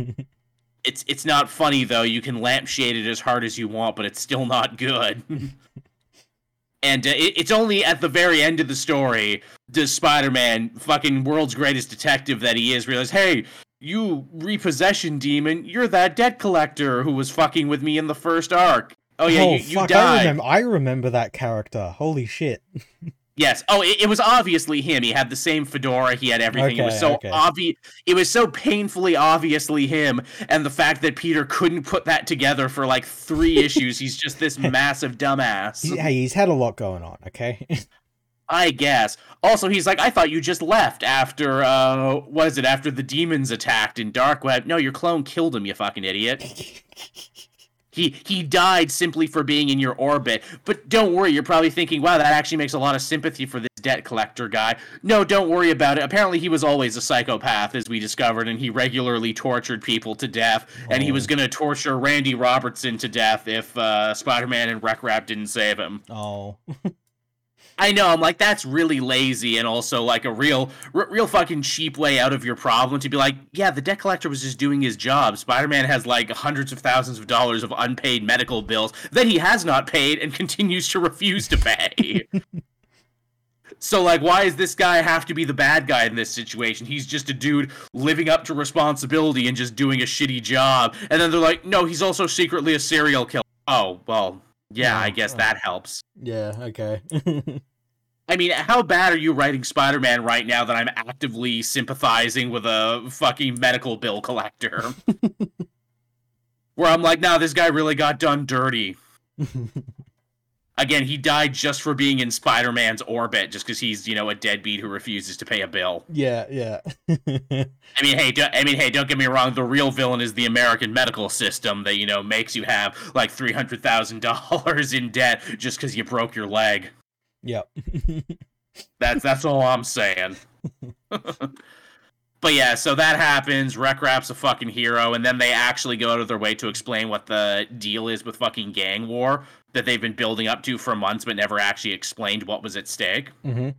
it's it's not funny though. You can lampshade it as hard as you want, but it's still not good. (laughs) and uh, it, it's only at the very end of the story does Spider-Man, fucking world's greatest detective that he is, realize, hey, you repossession demon, you're that debt collector who was fucking with me in the first arc. Oh yeah, oh, you, you fuck, died. I remember, I remember that character. Holy shit. (laughs) Yes. Oh, it, it was obviously him. He had the same fedora. He had everything. it was so okay. obvious. It was so painfully obviously him. And the fact that Peter couldn't put that together for like three issues. He's just this (laughs) massive dumbass. He- hey, he's had a lot going on, okay? (laughs) I guess. Also, he's like, I thought you just left after, uh, what is it, after the demons attacked in Dark Web. No, your clone killed him, you fucking idiot. (laughs) He he died simply for being in your orbit. But don't worry, you're probably thinking, wow, that actually makes a lot of sympathy for this debt collector guy. No, don't worry about it. Apparently, he was always a psychopath, as we discovered, and he regularly tortured people to death. And he was Oh. going to torture Randy Robertson to death if uh, Spider Man and Rek-Rap didn't save him. oh. (laughs) I know. I'm like, that's really lazy and also like a real, r- real fucking cheap way out of your problem to be like, yeah, the debt collector was just doing his job. Spider-Man has like hundreds of thousands of dollars of unpaid medical bills that he has not paid and (laughs) continues to refuse to pay. (laughs) so like, why does this guy have to be the bad guy in this situation? He's just a dude living up to responsibility and just doing a shitty job. And then they're like, no, he's also secretly a serial killer. Oh well, yeah, I guess uh. that helps. Yeah, okay. (laughs) I mean, how bad are you writing Spider Man right now that I'm actively sympathizing with a fucking medical bill collector? (laughs) Where I'm like, nah, this guy really got done dirty. (laughs) Again, he died just for being in Spider Man's orbit, just because he's, you know, a deadbeat who refuses to pay a bill. yeah, yeah. (laughs) I mean, hey, do, I mean, hey, don't get me wrong. The real villain is the American medical system that you know makes you have like three hundred thousand dollars in debt just because you broke your leg. yep. (laughs) That's that's all I'm saying. (laughs) but yeah, so that happens. Rek-Rap's a fucking hero, and then they actually go out of their way to explain what the deal is with fucking gang war that they've been building up to for months, but never actually explained what was at stake. hmm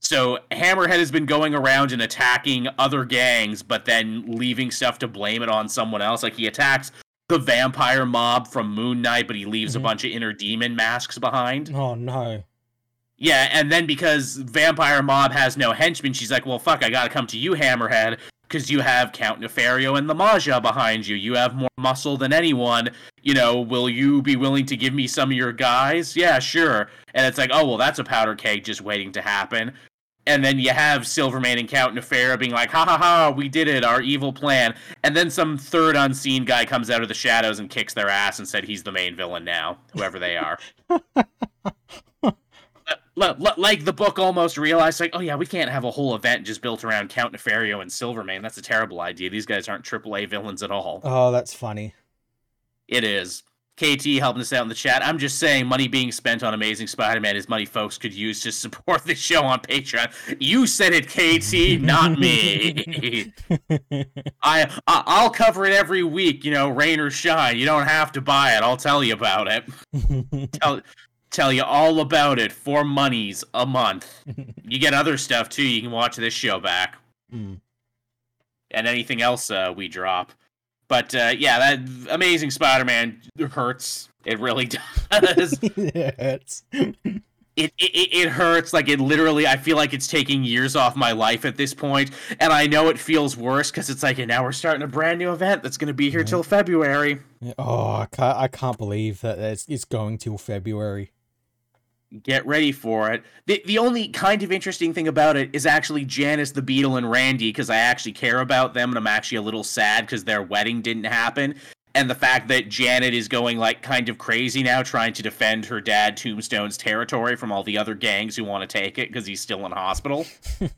So Hammerhead has been going around and attacking other gangs, but then leaving stuff to blame it on someone else. Like he attacks the vampire mob from Moon Knight, but he leaves Mhm. a bunch of inner demon masks behind. Oh no. Yeah, and then because Vampire Mob has no henchmen, she's like, well, fuck, I gotta come to you, Hammerhead, because you have Count Nefaria and the Maggia behind you. You have more muscle than anyone. You know, will you be willing to give me some of your guys? Yeah, sure. And it's like, oh, well, that's a powder keg just waiting to happen. And then you have Silvermane and Count Nefaria being like, ha ha ha, we did it, our evil plan. And then some third unseen guy comes out of the shadows and kicks their ass and said he's the main villain now, whoever they are. (laughs) Like the book almost realized, like, oh yeah, we can't have a whole event just built around Count Nefaria and Silvermane. That's a terrible idea. These guys aren't AAA villains at all. Oh, that's funny. It is. KT helping us out in the chat. I'm just saying, money being spent on Amazing Spider-Man is money folks could use to support the show on Patreon. You said it, KT, not me. (laughs) I, I I'll cover it every week. You know, rain or shine. You don't have to buy it. I'll tell you about it. (laughs) Tell tell you all about it for monies a month. (laughs) You get other stuff too. You can watch this show back Mm. and anything else uh, we drop. But uh, yeah, that Amazing Spider-Man hurts. It really (laughs) does. (laughs) it hurts. it, it it hurts. Like it literally. I feel like it's taking years off my life at this point. and I know it feels worse because it's like, and now we're starting a brand new event that's going to be here Mhm. till February. Oh, I can't, I can't believe that it's, it's going till February. Get ready for it. The the only kind of interesting thing about it is actually Janice the Beetle and Randy because I actually care about them and I'm actually a little sad because their wedding didn't happen. And the fact that Janet is going like kind of crazy now trying to defend her dad Tombstone's territory from all the other gangs who want to take it because he's still in hospital. (laughs) and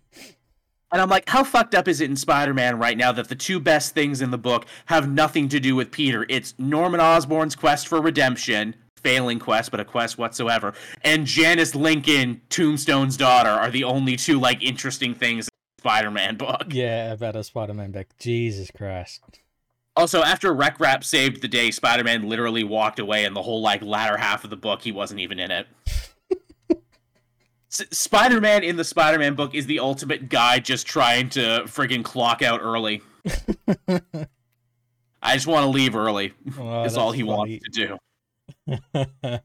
I'm like, how fucked up is it in Spider-Man right now that the two best things in the book have nothing to do with Peter? It's Norman Osborn's quest for redemption, failing quest, but a quest whatsoever, and Janice Lincoln, Tombstone's daughter, are the only two like interesting things in the Spider-Man book. Yeah, about a Spider-Man book. Jesus Christ. Also, after Rek-Rap saved the day, Spider-Man literally walked away, and the whole like latter half of the book, he wasn't even in it. (laughs) S- Spider-Man in the Spider-Man book is the ultimate guy just trying to friggin' clock out early. (laughs) I just want to leave early. Oh, is all he funny. wants to do. (laughs)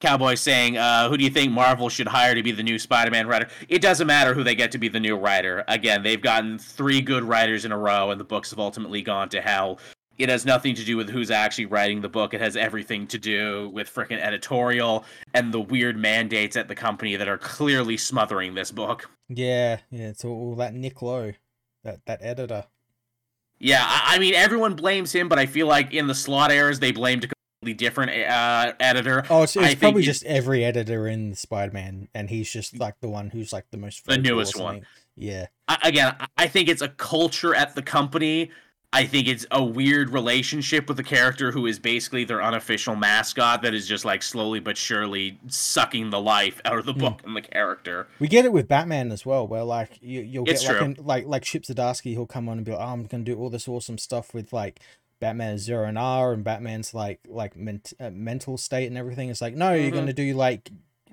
Cowboy saying, uh, "Who do you think Marvel should hire to be the new Spider-Man writer?" It doesn't matter who they get to be the new writer. Again, they've gotten three good writers in a row, and the books have ultimately gone to hell. It has nothing to do with who's actually writing the book. It has everything to do with frickin' editorial and the weird mandates at the company that are clearly smothering this book. yeah, yeah, it's all, that Nick Lowe, that that editor. Yeah, I, I mean, everyone blames him, but I feel like in the Slott eras they blamed different uh, editor. Oh, it's, it's probably it- just every editor in Spider-Man, and he's just like the one who's like the most The newest one. Yeah, I, again, I- think it's a culture at the company. I think it's a weird relationship with the character who is basically their unofficial mascot that is just like slowly but surely sucking the life out of the Hmm. book and the character. we get it with Batman as well, where like you, you'll It's get like an, like like Chip Zdarsky, he'll come on and be like, oh, I'm gonna do all this awesome stuff with like Batman's Zur-En-Arrh and Batman's like like ment- uh, mental state and everything. It's like, no, you're Mhm. gonna do like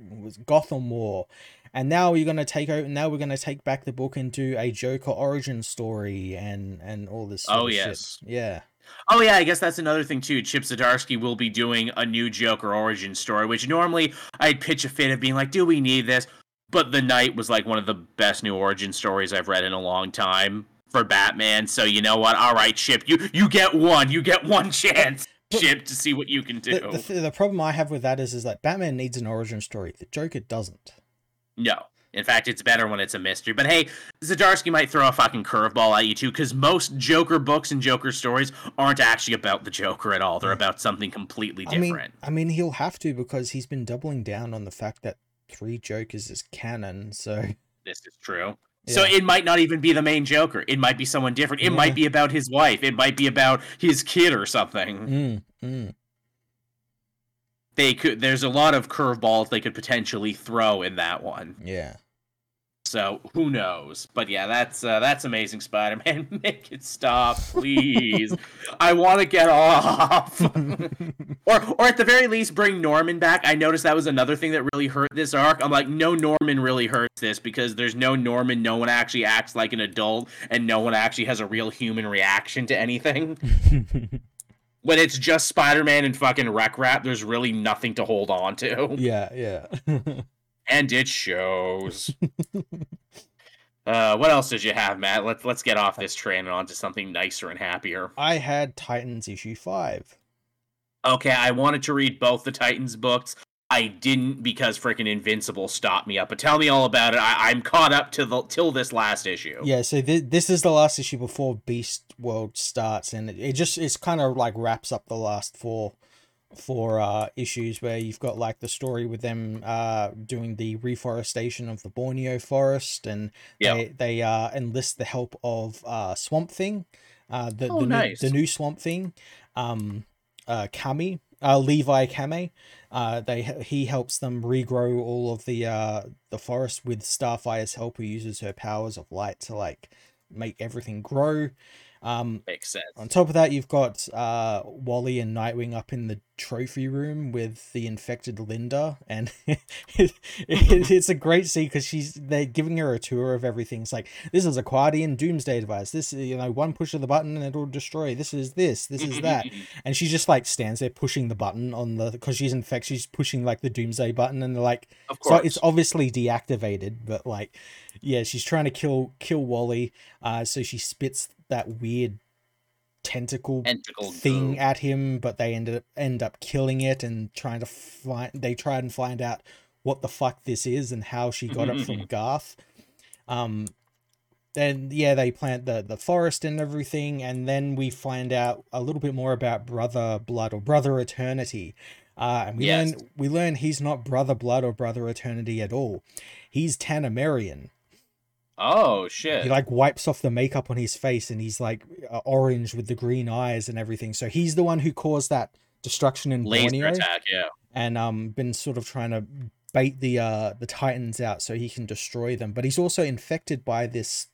was Gotham War, and now you're gonna take out. Now we're gonna take back the book and do a Joker origin story and and all this. Oh, of shit. yes. yeah. Oh yeah, I guess that's another thing too. Chip Zdarsky will be doing a new Joker origin story, which normally I'd pitch a fit of being like, "Do we need this?" But the Knight was like one of the best new origin stories I've read in a long time for Batman. So you know what? All right, Chip, you you get one. You get one chance, But- Chip, to see what you can do. The, the, the problem I have with that is is that Batman needs an origin story. The Joker doesn't. No. In fact, it's better when it's a mystery. But hey, Zdarsky might throw a fucking curveball at you too, because most Joker books and Joker stories aren't actually about the Joker at all. They're about something completely I mean, different. I mean, he'll have to because he's been doubling down on the fact that three Jokers is canon. So this is true. So it might not even be the main Joker. It might be someone different. It Yeah. might be about his wife. It might be about his kid or something. mm, mm. They could. There's a lot of curveballs they could potentially throw in that one. yeah, So who knows? But yeah, that's uh, that's amazing, Spider-Man. (laughs) Make it stop, please. I want to get off. (laughs) or or at the very least, bring Norman back. I noticed that was another thing that really hurt this arc. I'm like, no, Norman really hurts this because there's no Norman. No one actually acts like an adult, and no one actually has a real human reaction to anything. (laughs) when it's just Spider-Man and fucking Rek-Rap, there's really nothing to hold on to, yeah, yeah. And it shows. (laughs) Uh, what else did you have, Matt? Let's let's get off this train and onto something nicer and happier. I had Titans issue five. Okay, I wanted to read both the Titans books. I didn't because freaking Invincible stopped me up. But tell me all about it. I, I'm caught up to the till this last issue. Yeah, so th- this is the last issue before Beast World starts, and it, it just it's kind of like wraps up the last four four uh issues where you've got like the story with them uh doing the reforestation of the Borneo forest and Yeah. they they uh enlist the help of uh Swamp Thing uh the Oh, the, nice. new, the new Swamp Thing um uh Kamei uh Levi Kamei uh they he helps them regrow all of the uh the forest with Starfire's help who uses her powers of light to like make everything grow um Makes sense. on top of that, you've got uh, Wally and Nightwing up in the trophy room with the infected Linda, and (laughs) it, it, (laughs) it's a great scene because she's they're giving her a tour of everything. It's like this is a Qwardian Doomsday device. This is you know one push of the button and it'll destroy. This is this. This is that. (laughs) And she just like stands there pushing the button on the because she's infected. She's pushing like the Doomsday button, and they're like of so it's obviously deactivated, but like, yeah, she's trying to kill kill Wally. Uh, so she spits that weird tentacle Tentacle thing goo. at him, but they ended up end up killing it and trying to find. They try and find out what the fuck this is and how she got it from (laughs) Garth. Um, then yeah, they plant the the forest and everything, and then we find out a little bit more about Brother Blood or Brother Eternity. Uh, and we Yes. learn we learn he's not Brother Blood or Brother Eternity at all. He's Tamaranean. Oh shit. He like wipes off the makeup on his face, and he's like uh, orange with the green eyes and everything. So he's the one who caused that destruction in Laser Borneo, attack. Yeah. and um been sort of trying to bait the uh the Titans out so he can destroy them. But he's also infected by this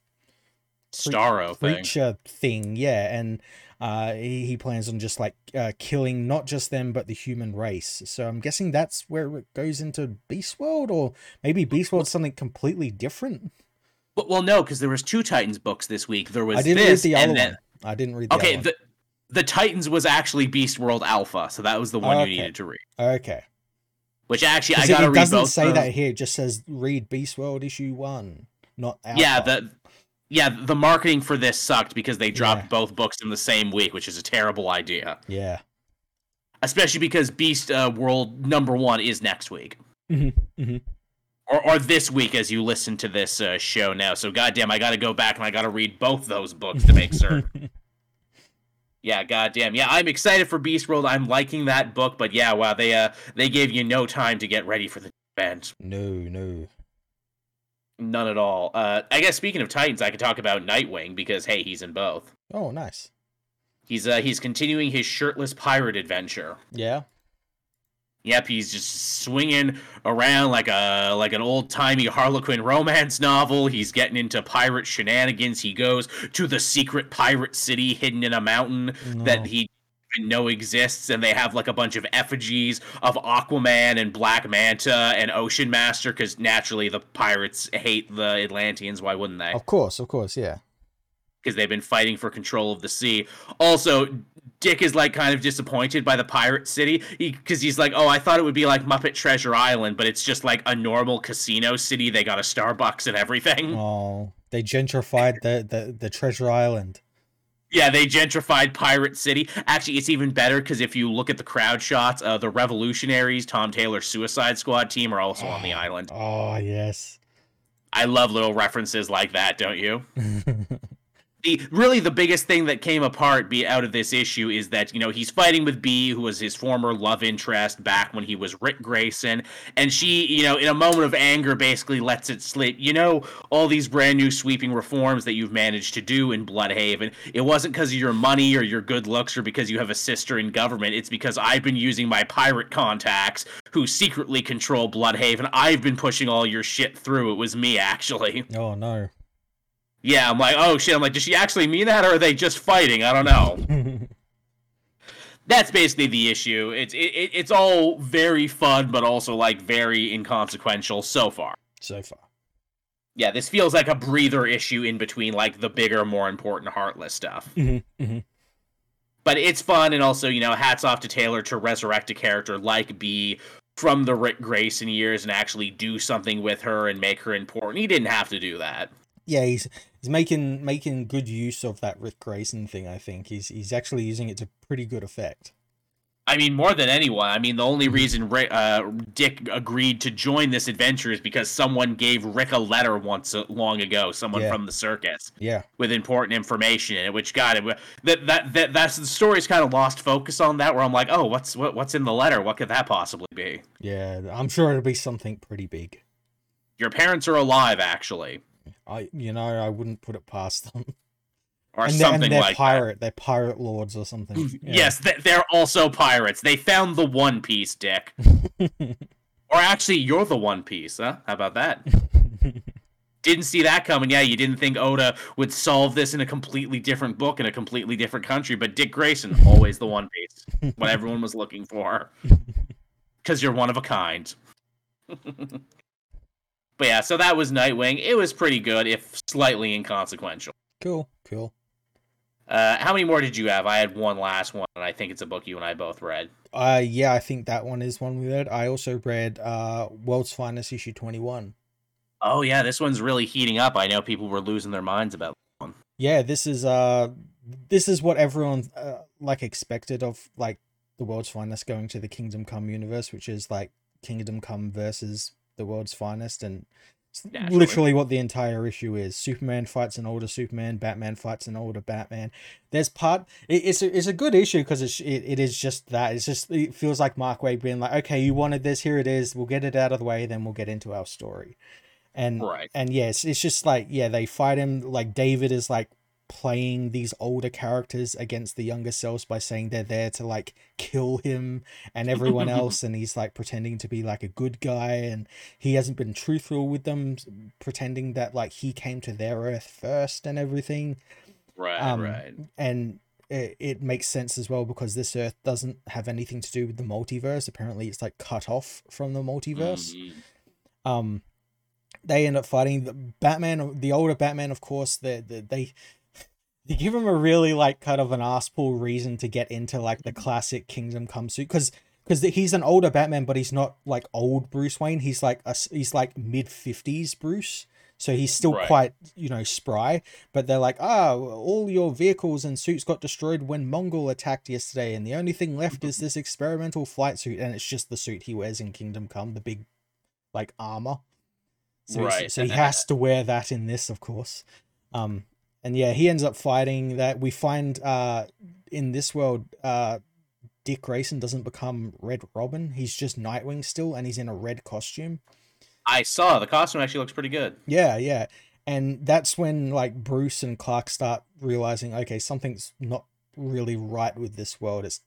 Starro thing. creature thing, yeah, and uh, he, he plans on just like uh, killing not just them but the human race. So I'm guessing that's where it goes into Beast World, or maybe Beast World's something completely different. But well, no, because there was two Titans books this week. There was I didn't this, read the other and then one. I didn't read the okay, the the Titans was actually Beast World Alpha, so that was the one Okay. you needed to read. Okay. Which actually, I gotta it read doesn't say of- that here. It just says read Beast World issue one, not Alpha. Yeah, the yeah the marketing for this sucked because they dropped Yeah. both books in the same week, which is a terrible idea. yeah. Especially because Beast uh, World number one is next week. Mm-hmm. Mm-hmm. Or, or this week as you listen to this uh, show now. So goddamn, I got to go back and I got to read both those books to make certain. (laughs) yeah, goddamn. Yeah, I'm excited for Beast World. I'm liking that book, but yeah, wow, they uh they gave you no time to get ready for the event. no, no. None at all. Uh, I guess speaking of Titans, I could talk about Nightwing because hey, he's in both. Oh, nice. He's uh he's continuing his shirtless pirate adventure. Yeah. Yep, he's just swinging around like a like an old timey Harlequin romance novel. He's getting into pirate shenanigans. He goes to the secret pirate city hidden in a mountain that he know exists, and they have like a bunch of effigies of Aquaman and Black Manta and Ocean Master, because naturally the pirates hate the Atlanteans. Why wouldn't they? Of course, of course, yeah. because they've been fighting for control of the sea. Also, Dick is like kind of disappointed by the pirate city because he's like, "Oh, I thought it would be like Muppet Treasure Island, but it's just like a normal casino city. They got a Starbucks and everything." (laughs) Oh, they gentrified the, the, the Treasure Island. Yeah, they gentrified Pirate City. Actually, it's even better because if you look at the crowd shots, uh, the Revolutionaries, Tom Taylor's Suicide Squad team, are also on the (gasps) island. Oh, yes. I love little references like that, don't you? (laughs) the really the biggest thing that came apart be out of this issue is that you know he's fighting with Bea, who was his former love interest back when he was Ric Grayson, and she, you know, in a moment of anger, basically lets it slip. You know, all these brand new sweeping reforms that you've managed to do in Blüdhaven, it wasn't because of your money or your good looks or because you have a sister in government. It's because I've been using my pirate contacts who secretly control Blüdhaven. I've been pushing all your shit through. It was me, actually. oh, no. Yeah, I'm like, oh shit. I'm like, does she actually mean that, or are they just fighting? I don't know. (laughs) That's basically the issue. It's it, it, it's all very fun, but also like very inconsequential so far. so far. Yeah, this feels like a breather issue in between like the bigger, more important Heartless stuff. Mm-hmm, mm-hmm. But it's fun, and also you know, hats off to Taylor to resurrect a character like Bea from the Ric Grayson years and actually do something with her and make her important. He didn't have to do that. Yeah, he's he's making making good use of that Ric Grayson thing. I think he's he's actually using it to pretty good effect. I mean, more than anyone. I mean, the only reason Ric, uh, Dick agreed to join this adventure is because someone gave Rick a letter once uh, long ago. Someone Yeah. from the circus Yeah, with important information in it, which got it. That that that that's the story's kind of lost focus on that. Where I'm like, oh, what's what what's in the letter? What could that possibly be? yeah. I'm sure it'll be something pretty big. Your parents are alive, actually, I you know I wouldn't put it past them. (laughs) or and they're, something and they're like that. pirate. They're pirate lords or something. Mm, yeah. Yes, they're also pirates. They found the One Piece, Dick. (laughs) or actually, you're the One Piece, huh? How about that? (laughs) didn't see that coming. Yeah, you didn't think Oda would solve this in a completely different book in a completely different country, but Dick Grayson, always the One Piece, what everyone was looking for. Because you're one of a kind. But yeah, so that was Nightwing. It was pretty good, if slightly inconsequential. cool, cool. Uh, how many more did you have? I had one last one, and I think it's a book you and I both read. Uh yeah, I think that one is one we read. I also read uh World's Finest issue twenty one. Oh yeah, this one's really heating up. I know people were losing their minds about. one. Yeah, this is uh this is what everyone uh, like expected of like the World's Finest going to the Kingdom Come universe, which is like Kingdom Come versus the World's Finest and it's literally what the entire issue is. Superman fights an older Superman, Batman fights an older Batman. There's part it, it's a, it's a good issue because it's it, it is just that. It's just it feels like Mark Waid being like, "Okay, you wanted this, here it is. We'll get it out of the way, then we'll get into our story." And Right. and yes, it's just like yeah, they fight him. Like David is like playing these older characters against the younger selves by saying they're there to like kill him and everyone (laughs) else, and he's like pretending to be like a good guy, and he hasn't been truthful with them, pretending that like he came to their Earth first and everything. Right, Um, right. And it, it makes sense as well because this Earth doesn't have anything to do with the multiverse. Apparently, it's like cut off from the multiverse Mhm. um they end up fighting the Batman, the older Batman, of course. They they they, they give him a really like kind of an ass pull reason to get into like the classic Kingdom Come suit because because he's an older Batman, but he's not like old Bruce Wayne. He's like a, he's like mid fifties Bruce. So he's still Right. quite, you know, spry. But they're like, ah, all your vehicles and suits got destroyed when Mongul attacked yesterday, and the only thing left is this experimental flight suit, and it's just the suit he wears in Kingdom Come, the big, like armor. So, Right. so he has to wear that in this, of course. Um, and yeah, he ends up fighting that. We find uh in this world, uh, Dick Grayson doesn't become Red Robin. He's just Nightwing still, and he's in a red costume. I saw the costume actually looks pretty good. Yeah, yeah. And that's when like Bruce and Clark start realizing, okay, something's not really right with this world. It's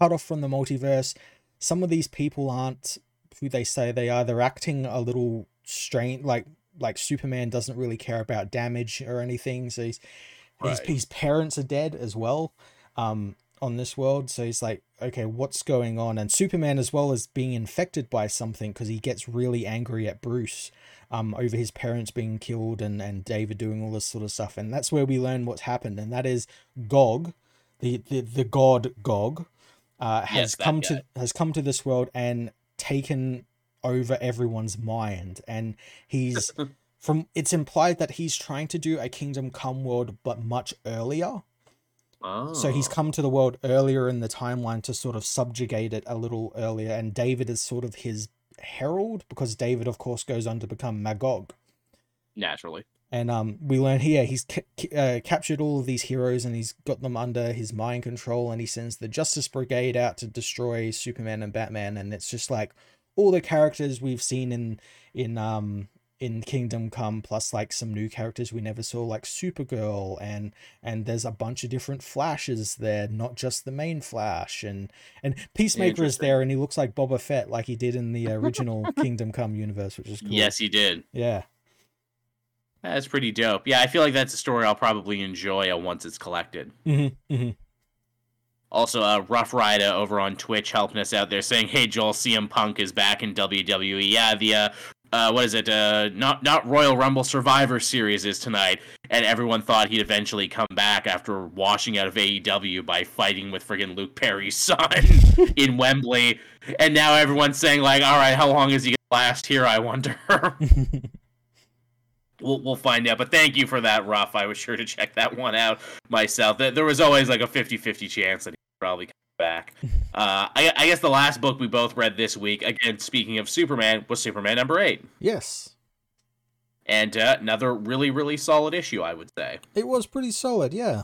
cut off from the multiverse. Some of these people aren't who they say they are. They're acting a little strange like like Superman doesn't really care about damage or anything. So he's his, Right. his parents are dead as well. Um on this world so he's like okay what's going on and superman as well is being infected by something because he gets really angry at bruce um, over his parents being killed and, and David doing all this sort of stuff. And that's where we learn what's happened. And that is Gog, the, the, the god Gog, uh, has Yes, come guy. to has come to this world and taken over everyone's mind. And he's (laughs) from it's implied that he's trying to do a Kingdom Come world, but much earlier. Oh. So he's come to the world earlier in the timeline to sort of subjugate it a little earlier, and David is sort of his herald because David, of course, goes on to become Magog. naturally. And um, we learn here he's ca- ca- uh, captured all of these heroes and he's got them under his mind control, and he sends the Justice Brigade out to destroy Superman and Batman, and it's just like all the characters we've seen in in um in Kingdom Come, plus like some new characters we never saw, like Supergirl, and and there's a bunch of different Flashes there, not just the main Flash, and and Peacemaker is there, and he looks like Boba Fett, like he did in the original (laughs) Kingdom Come universe, which is cool. Yes, he did. yeah. That's pretty dope. Yeah, I feel like that's a story I'll probably enjoy once it's collected. Mm-hmm, mm-hmm. Also, uh, Rough Rider over on Twitch helping us out there saying, "Hey Joel, CM Punk is back in WWE. Yeah, the uh, uh, what is it? Uh, not not Royal Rumble Survivor Series is tonight, and everyone thought he'd eventually come back after washing out of AEW by fighting with friggin' Luke Perry's (laughs) son in Wembley, and now everyone's saying like, all right, how long is he gonna last here? I wonder. (laughs) We'll, we'll find out. But thank you for that, Ruff. I was sure to check that one out myself. There was always like a 50 50 chance that he'd probably come back. (laughs) Uh, I, I guess the last book we both read this week, again, speaking of Superman, was Superman number eight. yes. And uh, another really, really solid issue, I would say. It was pretty solid, yeah.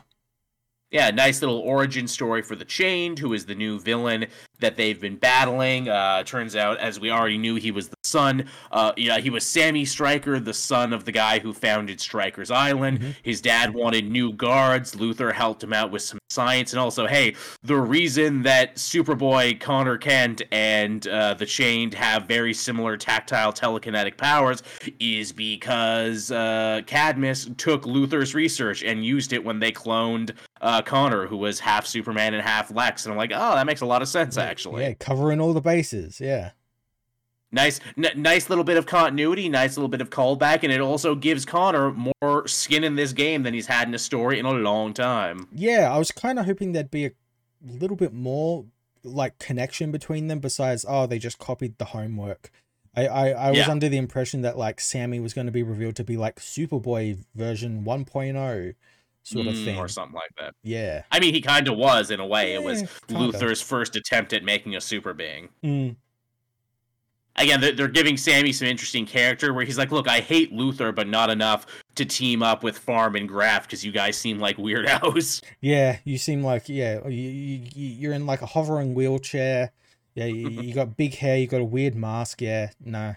Yeah, nice little origin story for the Chained, who is the new villain that they've been battling. Uh, turns out, as we already knew, he was the son. Uh, yeah, he was Sammy Stryker, the son of the guy who founded Stryker's Island. Mhm. His dad wanted new guards. Luthor helped him out with some science, and also, hey, the reason that Superboy, Connor Kent, and uh, the Chained have very similar tactile telekinetic powers is because uh, Cadmus took Luthor's research and used it when they cloned uh, Connor, who was half Superman and half Lex. And I'm like, oh, that makes a lot of sense, actually. Yeah, covering all the bases, yeah. Nice, n- nice little bit of continuity, nice little bit of callback, and it also gives Connor more skin in this game than he's had in a story in a long time. Yeah, I was kind of hoping there'd be a little bit more like connection between them besides oh they just copied the homework. I I, I was Yeah. under the impression that like Sammy was going to be revealed to be like Superboy version 1.0 sort of Mm, thing. or something like that. Yeah. I mean, he kind of was in a way. It was kinda. Luthor's first attempt at making a super being. Mm, again they're, they're giving sammy some interesting character where he's like look i hate luthor but not enough to team up with farm and graft because you guys seem like weirdos (laughs) yeah, you seem like yeah, you, you you're in like a hovering wheelchair. Yeah, you, you got big hair, you got a weird mask. Yeah, no.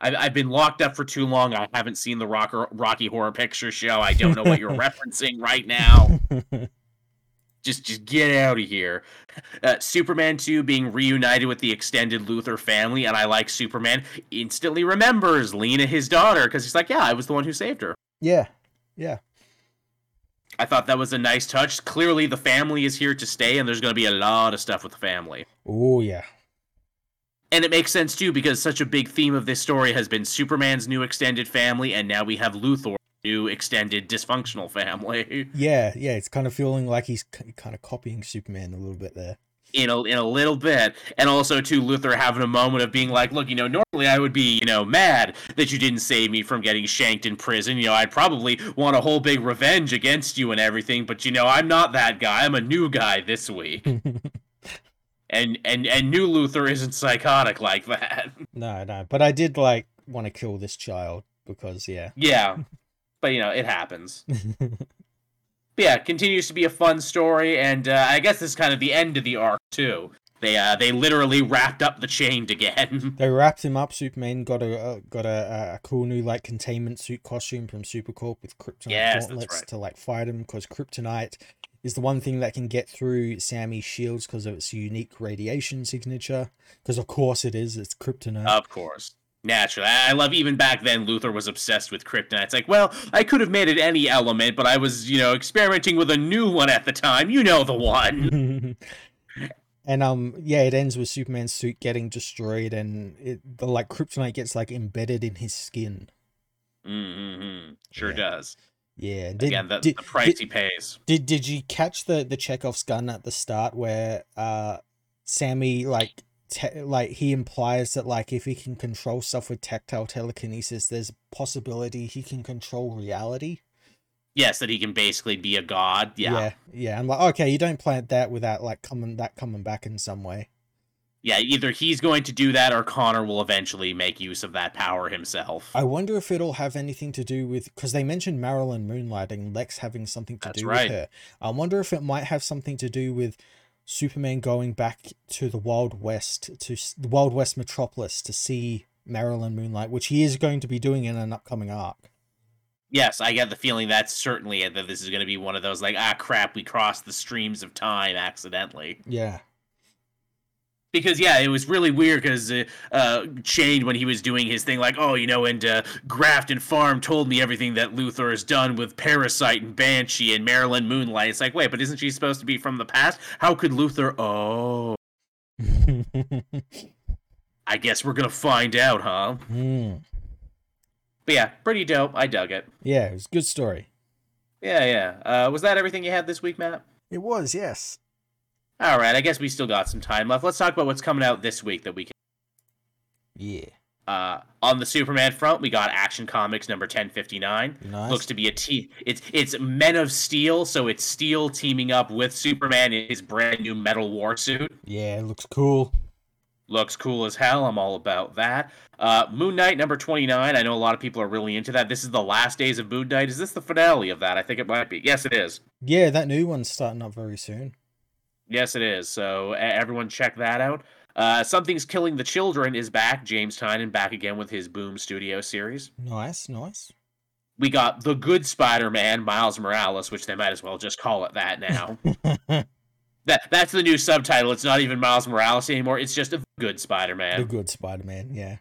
I've, I've been locked up for too long i haven't seen the Rocker, rocky horror picture show i don't know what you're (laughs) referencing right now (laughs) just just get out of here uh, superman 2 being reunited with the extended luthor family and i like superman instantly remembers lena his daughter because he's like yeah i was the one who saved her yeah. Yeah. I thought that was a nice touch. Clearly, the family is here to stay, and there's going to be a lot of stuff with the family. Oh yeah. And it makes sense too because such a big theme of this story has been Superman's new extended family, and now we have Luthor new extended dysfunctional family. (laughs) Yeah, yeah, it's kind of feeling like he's kind of copying Superman a little bit there. In a, in a little bit, and also to Luthor having a moment of being like, "Look, you know, normally I would be, you know, mad that you didn't save me from getting shanked in prison. You know, I'd probably want a whole big revenge against you and everything. But you know, I'm not that guy. I'm a new guy this week." (laughs) and and and new Luthor isn't psychotic like that. (laughs) No, no, but I did like want to kill this child because yeah. (laughs) Yeah, but you know it happens. (laughs) but yeah, continues to be a fun story, and uh, I guess this is kind of the end of the arc too. They uh they literally wrapped up the chained again. they wrapped him up. Superman got a uh, got a, a cool new like containment suit costume from Supercorp with kryptonite Yes, gauntlets right. to like fight him because kryptonite is the one thing that can get through Sammy's shields because of its unique radiation signature. Because of course it is. It's kryptonite. Of course. Naturally. I love even back then Luthor was obsessed with kryptonite. It's like, well, I could have made it any element, but I was, you know, experimenting with a new one at the time. You know the one. (laughs) and um yeah it ends with superman's suit getting destroyed and it the like kryptonite gets like embedded in his skin mm-hmm. Sure Yeah. does. Yeah did, Again, the, did, the price did, he pays. did did you catch the the chekhov's gun at the start where uh sammy like te- like he implies that like if he can control stuff with tactile telekinesis there's a possibility he can control reality Yes, that he can basically be a god. Yeah. yeah yeah i'm like okay you don't plant that without like coming that coming back in some way Yeah, either he's going to do that or Connor will eventually make use of that power himself. I wonder if it'll have anything to do with because they mentioned Marilyn moonlighting, Lex having something to That's do right. with her. I wonder if it might have something to do with Superman going back to the Wild West to the Wild West metropolis to see Marilyn Moonlight, which he is going to be doing in an upcoming arc. Yes, I get the feeling that's certainly that this is going to be one of those like, ah, crap, we crossed the streams of time accidentally. Yeah, Because yeah, it was really weird because uh, uh, Shane when he was doing his thing, like, oh, you know, and uh, Grafton Farm told me everything that Luthor has done with Parasite and Banshee and Marilyn Moonlight. It's like, wait, but isn't she supposed to be from the past? How could Luthor? Oh, (laughs) I guess we're gonna find out, huh? Hmm. But yeah, pretty dope. I dug it. yeah, it was a good story. Yeah, yeah. Uh, was that everything you had this week, Matt? It was, yes. All right, I guess we still got some time left. Let's talk about what's coming out this week that we can. Yeah, Uh, on the Superman front, we got Action Comics number ten fifty nine. nice. Looks to be a team. It's it's Men of Steel, so it's Steel teaming up with Superman in his brand new metal war suit. yeah, it looks cool. Looks cool as hell. I'm all about that. Uh, Moon Knight number 29. I know a lot of people are really into that. This is the last days of Moon Knight. Is this the finale of that? I think it might be. Yes, it is. Yeah, that new one's starting up very soon. Yes, it is. So everyone check that out. Uh, Something's Killing the Children is back. James Tynion back again with his Boom Studio series. Nice, nice. We got The Good Spider-Man, Miles Morales, which they might as well just call it that now. (laughs) that That's the new subtitle. It's not even Miles Morales anymore. It's just The Good Spider-Man. the good Spider-Man, yeah.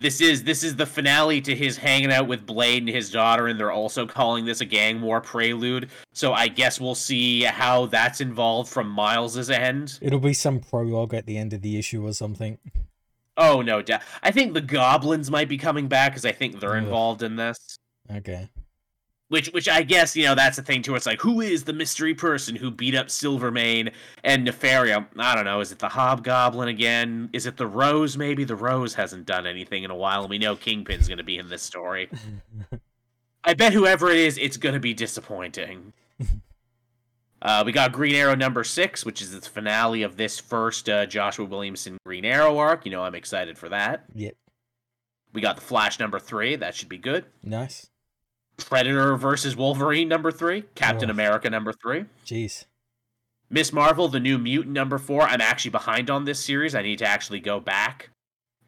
This is this is the finale to his hanging out with Blade and his daughter, and they're also calling this a gang war prelude. So I guess we'll see how that's involved from Miles's end. It'll be some prologue at the end of the issue or something. Oh no, doubt. I think the goblins might be coming back because I think they're involved in this. Okay. Which, which I guess you know that's the thing too. It's like who is the mystery person who beat up Silvermane and Nefaria? I don't know. Is it the Hobgoblin again? Is it the Rose? Maybe the Rose hasn't done anything in a while, and we know Kingpin's going to be in this story. (laughs) I bet whoever it is, it's going to be disappointing. (laughs) uh, we got Green Arrow number six, which is the finale of this first uh, Joshua Williamson Green Arrow arc. You know, I'm excited for that. Yep. We got the Flash number three. That should be good. Nice. Predator versus Wolverine number three. Captain Oh. America number three. Jeez. Miss Marvel, the new mutant number four. I'm actually behind on this series. I need to actually go back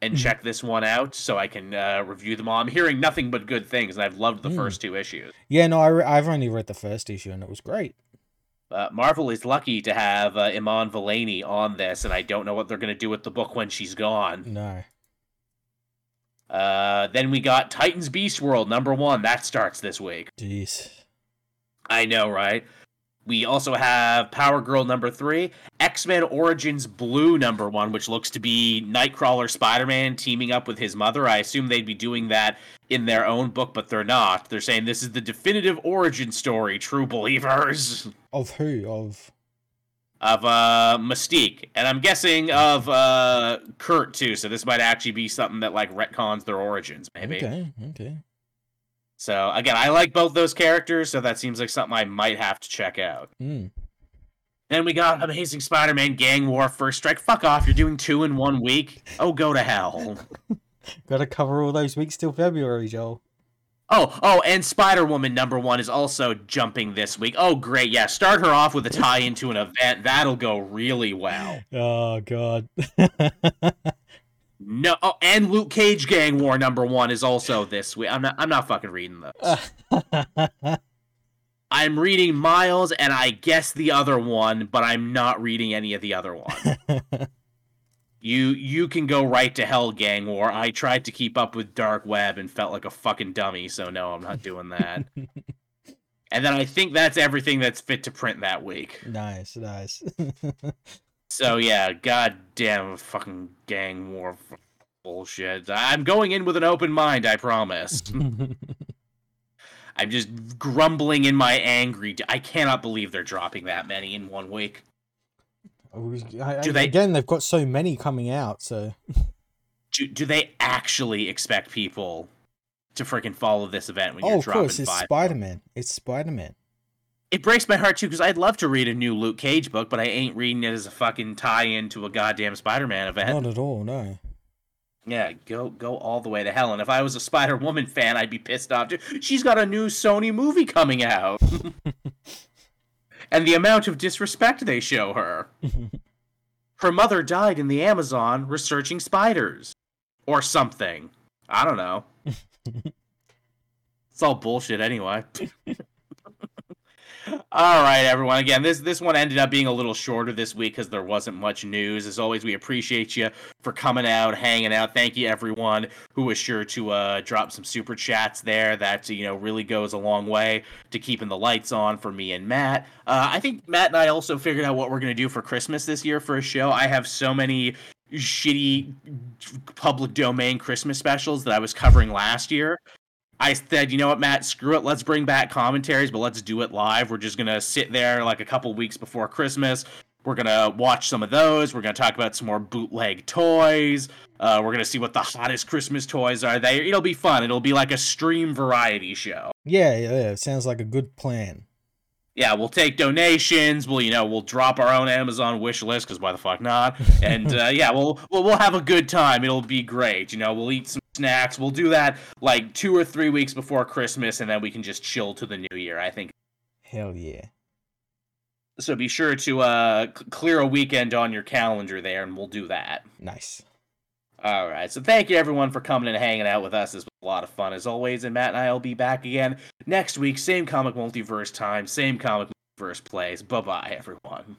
and Mhm. check this one out so I can uh, review them all. I'm hearing nothing but good things, and I've loved the Mm. first two issues. Yeah, no, I re- I've only read the first issue and it was great. Uh, Marvel is lucky to have uh, Iman Vellani on this, and I don't know what they're going to do with the book when she's gone. No. Uh, then we got Titans Beast World number one. That starts this week. Jeez. I know, right? We also have Power Girl number three, X Men Origins Blue number one, which looks to be Nightcrawler Spider Man teaming up with his mother. I assume they'd be doing that in their own book, but they're not. They're saying this is the definitive origin story, true believers. Of who? Of Of uh Mystique. And I'm guessing of uh Kurt too, so this might actually be something that like retcons their origins, maybe. okay, okay. So again, I like both those characters, so that seems like something I might have to check out. Mm. Then we got Amazing Spider-Man Gang War First Strike. Fuck off, you're doing two in one week. Oh, go to hell. (laughs) Got to cover all those weeks till February, Joel. Oh, oh, and Spider Woman number one is also jumping this week. Oh, great. Yeah, start her off with a tie into an event. That'll go really well. Oh God. No, oh, and Luke Cage Gang War number one is also this week. I'm not. I'm not fucking reading those. (laughs) I'm reading Miles and I guess the other one, but I'm not reading any of the other one. (laughs) you you can go right to hell, Gang War. I tried to keep up with Dark Web and felt like a fucking dummy, so no, I'm not doing that. (laughs) and then I think that's everything that's fit to print that week. nice, nice. (laughs) So yeah, goddamn fucking Gang War bullshit. I'm going in with an open mind, I promise. (laughs) I'm just grumbling in my angry. I cannot believe they're dropping that many in one week. I- Do they- Again, they've got so many coming out, so Do, do they actually expect people to freaking follow this event when oh, you're of dropping course, it's? Spider Man. It's Spider Man. It breaks my heart too because I'd love to read a new Luke Cage book, but I ain't reading it as a fucking tie-in to a goddamn Spider-Man event. Not at all, no. Yeah, go go all the way to hell. And if I was a Spider Woman fan, I'd be pissed off too. She's got a new Sony movie coming out. (laughs) and the amount of disrespect they show her. (laughs) Her mother died in the Amazon researching spiders. Or something. I don't know. (laughs) it's all bullshit anyway. (laughs) All right, everyone. Again, this this one ended up being a little shorter this week because there wasn't much news. As always, we appreciate you for coming out, hanging out. Thank you, everyone who was sure to uh, drop some super chats there. That you know really goes a long way to keeping the lights on for me and Matt. Uh, I think Matt and I also figured out what we're gonna do for Christmas this year for a show. I have so many shitty public domain Christmas specials that I was covering last year. I said, you know what, Matt, screw it. Let's bring back commentaries, but let's do it live. We're just gonna sit there like a couple weeks before Christmas. We're gonna watch some of those. We're gonna talk about some more bootleg toys. Uh, we're gonna see what the hottest Christmas toys are there. It'll be fun. It'll be like a stream variety show. Yeah, yeah, yeah. Sounds like a good plan. Yeah, we'll take donations. We'll, you know, we'll drop our own Amazon wish list because why the fuck not? (laughs) And uh, yeah, we'll, we'll we'll have a good time. It'll be great. You know, we'll eat some snacks. We'll do that like two or three weeks before Christmas, and then we can just chill to the new year. I think Hell yeah. so. Be sure to uh, c- clear a weekend on your calendar there, and we'll do that. Nice. All right. So thank you everyone for coming and hanging out with us. This was a lot of fun as always. And Matt and I will be back again next week. Same comic multiverse time, same comic multiverse plays. Bye bye, everyone.